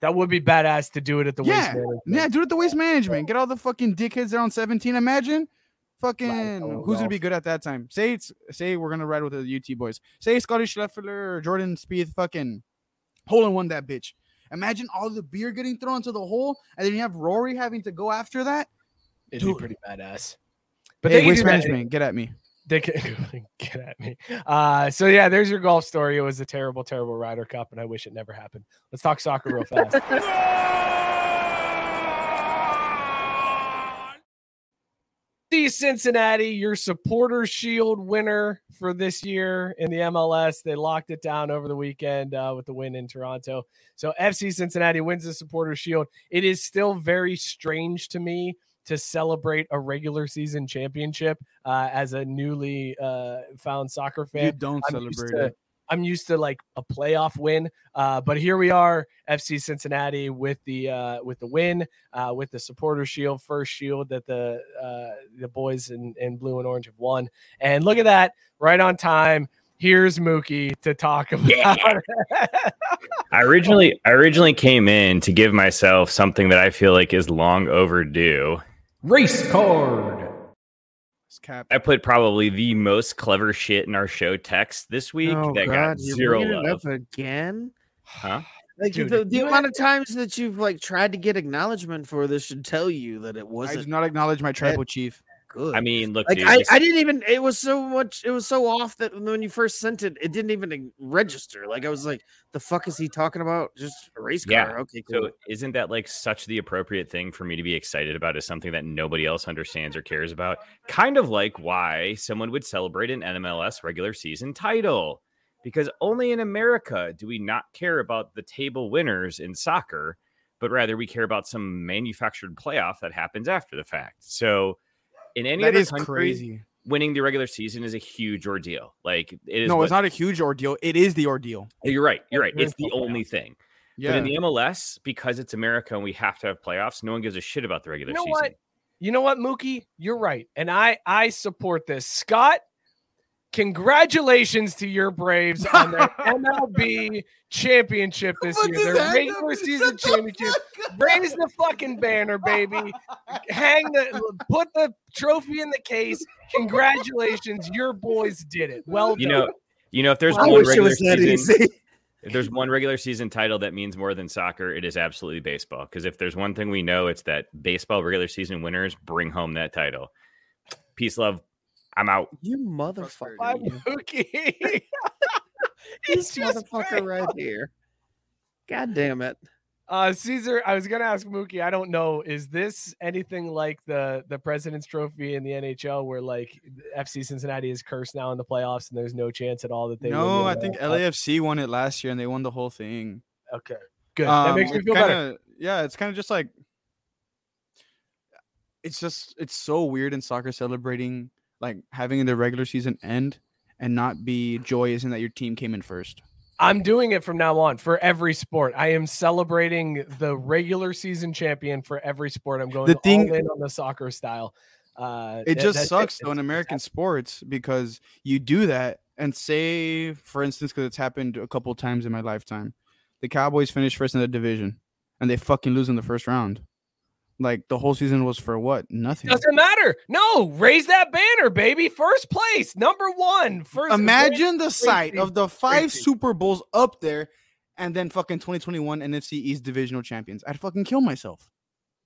That would be badass to do it at the Waste Yeah, Management. yeah, do it at the waste management. Get all the fucking dickheads there on 17. Imagine, fucking who's gonna be good at that time? Say it's say we're gonna ride with the UT boys. Say Scotty Scheffler or Jordan Spieth, fucking hole in one that bitch. Imagine all the beer getting thrown into the hole, and then you have Rory having to go after that. It'd Dude. be pretty badass. But Hey, they can waste do that- management, get at me. They can <laughs> get at me. Uh, so yeah, there's your golf story. It was a terrible, terrible Ryder Cup, and I wish it never happened. Let's talk soccer real fast. <laughs> The Cincinnati, your supporter shield winner for this year in the MLS. They locked it down over the weekend uh, with the win in Toronto. So FC Cincinnati wins the supporter shield. It is still very strange to me to celebrate a regular season championship uh, as a newly uh, found soccer fan. You don't I'm celebrate to- it. I'm used to like a playoff win, uh, but here we are, FC Cincinnati with the uh, with the win, uh, with the supporter shield, first shield that the uh, the boys in, in blue and orange have won. And look at that, right on time. Here's Mookie to talk about. <laughs> I originally I originally came in to give myself something that I feel like is long overdue. Race card. It's cap. I put probably the most clever shit in our show text this week oh that God, got zero love. again. Huh? <sighs> Like Dude, the, the amount of times that you've like tried to get acknowledgement for this should tell you that it I do wasn't not acknowledge my tribal chief. Good. I mean, look, like dude, I, this- I didn't even it was so much it was so off that when you first sent it it didn't even register like i was like the fuck is he talking about just a race car Yeah, okay cool So isn't that like such the appropriate thing for me to be excited about is something that nobody else understands or cares about? Kind of like why someone would celebrate an NMLS regular season title. Because only in America do we not care about the table winners in soccer, but rather we care about some manufactured playoff that happens after the fact. So in any That other is country, crazy. winning the regular season is a huge ordeal. Like it is No, what- it's not a huge ordeal. It is the ordeal. Uh, you're right. You're right. It's the only thing. But Yeah. in the MLS, because it's America and we have to have playoffs, no one gives a shit about the regular You know season. what? You know what, Mookie? You're right, and I I support this. Scott, congratulations to your Braves on their <laughs> MLB championship this year. Their regular season championship. Raise the fucking banner, baby. Hang the put the trophy in the case. Congratulations, your boys did it. Well you done. know, you know, if there's i one wish it regular was that season, easy if there's one regular season title that means more than soccer, it is absolutely baseball. Because if there's one thing we know, it's that baseball regular season winners bring home that title. Peace, love. I'm out. you motherfucker Bye, you. <laughs> Mookie. <laughs> this He's just motherfucker right here god damn it Uh, Cesar, I was gonna ask Mookie. I don't know. Is this anything like the the President's Trophy in the NHL, where like FC Cincinnati is cursed now in the playoffs, and there's no chance at all that they? win no, the I think World Cup? LAFC won it last year and they won the whole thing. Okay, good. that makes Um, me feel kinda, better. Yeah, it's kind of just like it's just it's so weird in soccer celebrating like having the regular season end and not be joyous in that your team came in first. I'm doing it from now on for every sport. I am celebrating the regular season champion for every sport. I'm going The thing- all in on the soccer style. Uh, It that- just sucks though in American sports because you do that and say, for instance, because it's happened a couple times in my lifetime, the Cowboys finished first in the division and they fucking lose in the first round. Like the whole season was for what? Nothing. Doesn't matter. No, raise that banner, baby. First place, number one. First. Imagine the sight of the five crazy. Super Bowls up there and then fucking 2021 NFC East divisional champions. I'd fucking kill myself.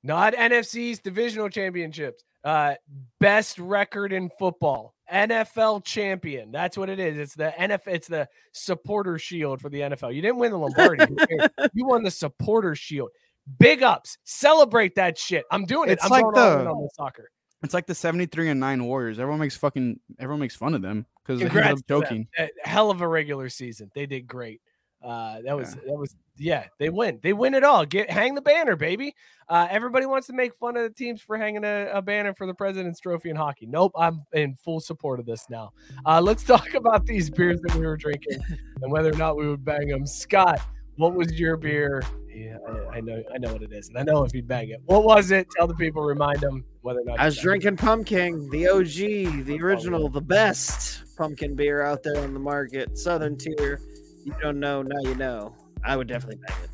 not NFC's divisional championships. Uh, best record in football, NFL champion. That's what it is. It's the NFL. It's the supporter shield for the NFL. You didn't win the Lombardi. <laughs> You won the supporter shield. Big ups. Celebrate that shit. I'm doing it. It's I'm like going all in the- on the soccer. It's like the 73 and 9 Warriors. Everyone makes fucking everyone makes fun of them because they end up joking. Hell of a regular season. They did great. Uh, that was that was yeah. They win. They win it all. Get hang the banner, baby. Uh, everybody wants to make fun of the teams for hanging a, a banner for the President's Trophy in hockey. Nope, I'm in full support of this now. Uh, let's talk <laughs> about these beers that we were drinking and whether or not we would bang them. Scott, what was your beer? Yeah, I, I know, I know what it is, and I know if you'd bang it. What was it? Tell the people, remind them whether or not. I was banged it. drinking pumpkin, the OG, the original, the best pumpkin beer out there on the market. Southern tier. You don't know, now you know. I would definitely bang it.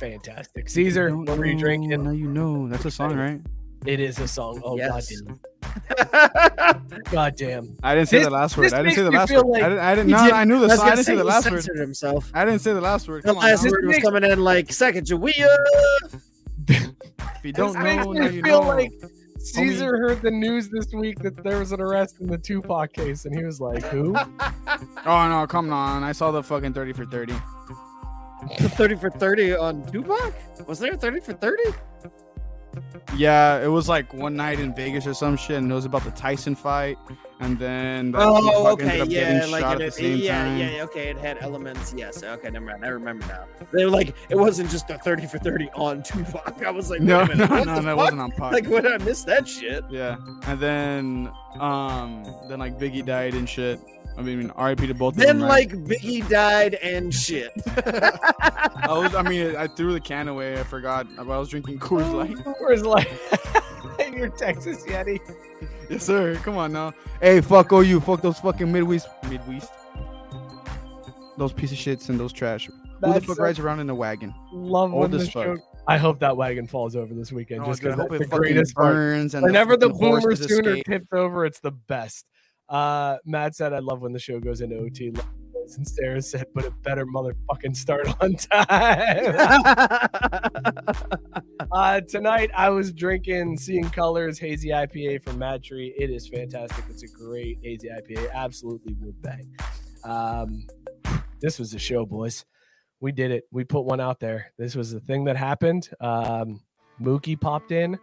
Fantastic, Cesar. What were you know, drinking? Now you know. That's a song, right? It is a song. Oh Yes. goddamn! <laughs> Goddamn! I didn't say This- the last word. I didn't say the last word. like I didn't. I didn't. No, did- I knew the was song. I gonna didn't say say the he last word. censored himself. I didn't say the last word. The Come on. last now. word was makes- coming in like Sacagawea. If you don't This makes know, me now you feel know. like Cesar heard the news this week that there was an arrest in the Tupac case, and he was like, "Who?" <laughs> Oh no, come on! I saw the fucking thirty for thirty. 30 for 30 on Tupac? Was there a 30 for 30? Yeah, it was like one night in Vegas or some shit, and it was about the Tyson fight, and then the Oh, okay, up yeah, like it, at the same yeah, time. yeah, okay, it had elements. Yes, okay, never mind. I remember now. They were like, it wasn't just a 30 for 30 on Tupac. I was like, No, minute, no, what no, that fuck? wasn't on pot. Like, when did I miss that shit? yeah, and then um, then like Biggie died and shit. I mean, R.I.P. to both of Then, them. like, Biggie died and shit. <laughs> I was, I mean, I threw the can away. I forgot. I was drinking Coors oh, Light. Where's like your Texas Yeti? yes, sir. Come on now. Hey, fuck all you. Fuck those fucking Midwest. Midwest. Those piece of shits and those trash. Who the fuck so- rides around in a wagon? Love when Old the fuck. show. I hope that wagon falls over this weekend. Oh, just dude, I because hope that's it the fucking greatest part. burns and Whenever the fucking boomer horses sooner escape. tips over, it's the best. Uh, Matt said, "I love when the show goes into OT." And Sarah said, but a better motherfucking start on time. <laughs> <laughs> uh, tonight, I was drinking Seeing Colors Hazy IPA from Mad Tree. It is fantastic. It's a great hazy IPA. Absolutely would bang. Um, this was a show, boys. We did it. We put one out there. This was the thing that happened. Um, Mookie popped in.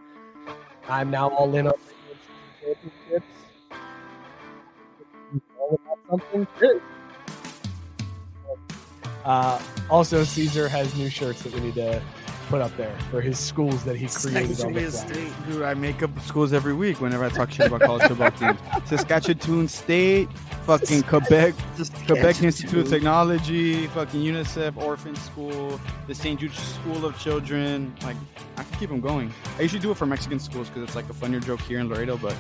I'm now all in on championships. All about. Uh, also, Cesar has new shirts that we need to put up there for his schools that he created on the Saskatchewan. State. Dude, I make up schools every week whenever I talk shit about college football teams. Saskatchewan State, fucking Quebec, Quebec Institute of Technology, fucking UNICEF Orphan School, the St. Jude School of Children. Like, I can keep them going. I usually do it for Mexican schools because it's like a funnier joke here in Laredo, but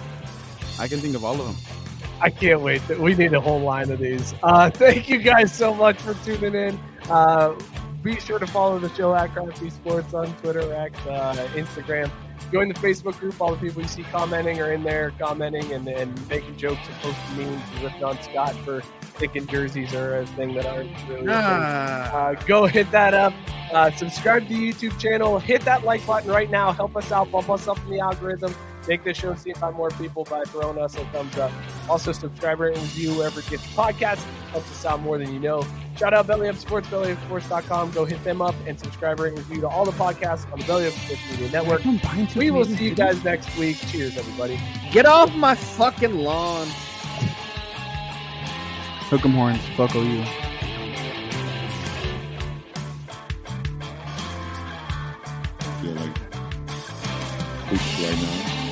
I can think of all of them. I can't wait. We need a whole line of these. Uh, thank you guys so much for tuning in. Uh, be sure to follow the show at Crafty Sports on Twitter, X, uh, Instagram. Join the Facebook group. All the people you see commenting are in there commenting and, and making jokes and posting memes and ripping on Scott for thinking jerseys are a thing that aren't really. Ah, Uh, go hit that up. Uh, subscribe to the YouTube channel. Hit that like button right now. Help us out. Bump us up in the algorithm. Make this show seen by more people by throwing us a thumbs up. Also, subscribe, rate, and review wherever you get gets podcast. Helps us out more than you know. Shout out Belly Up Sports, bellyupsports.com. Go hit them up and subscribe, rate, and review to all the podcasts on the Belly Up Sports Media Network. We will see you guys next week. Cheers, everybody. get off my fucking lawn. Hook 'em horns. Fuck OU. feel like hoops right now.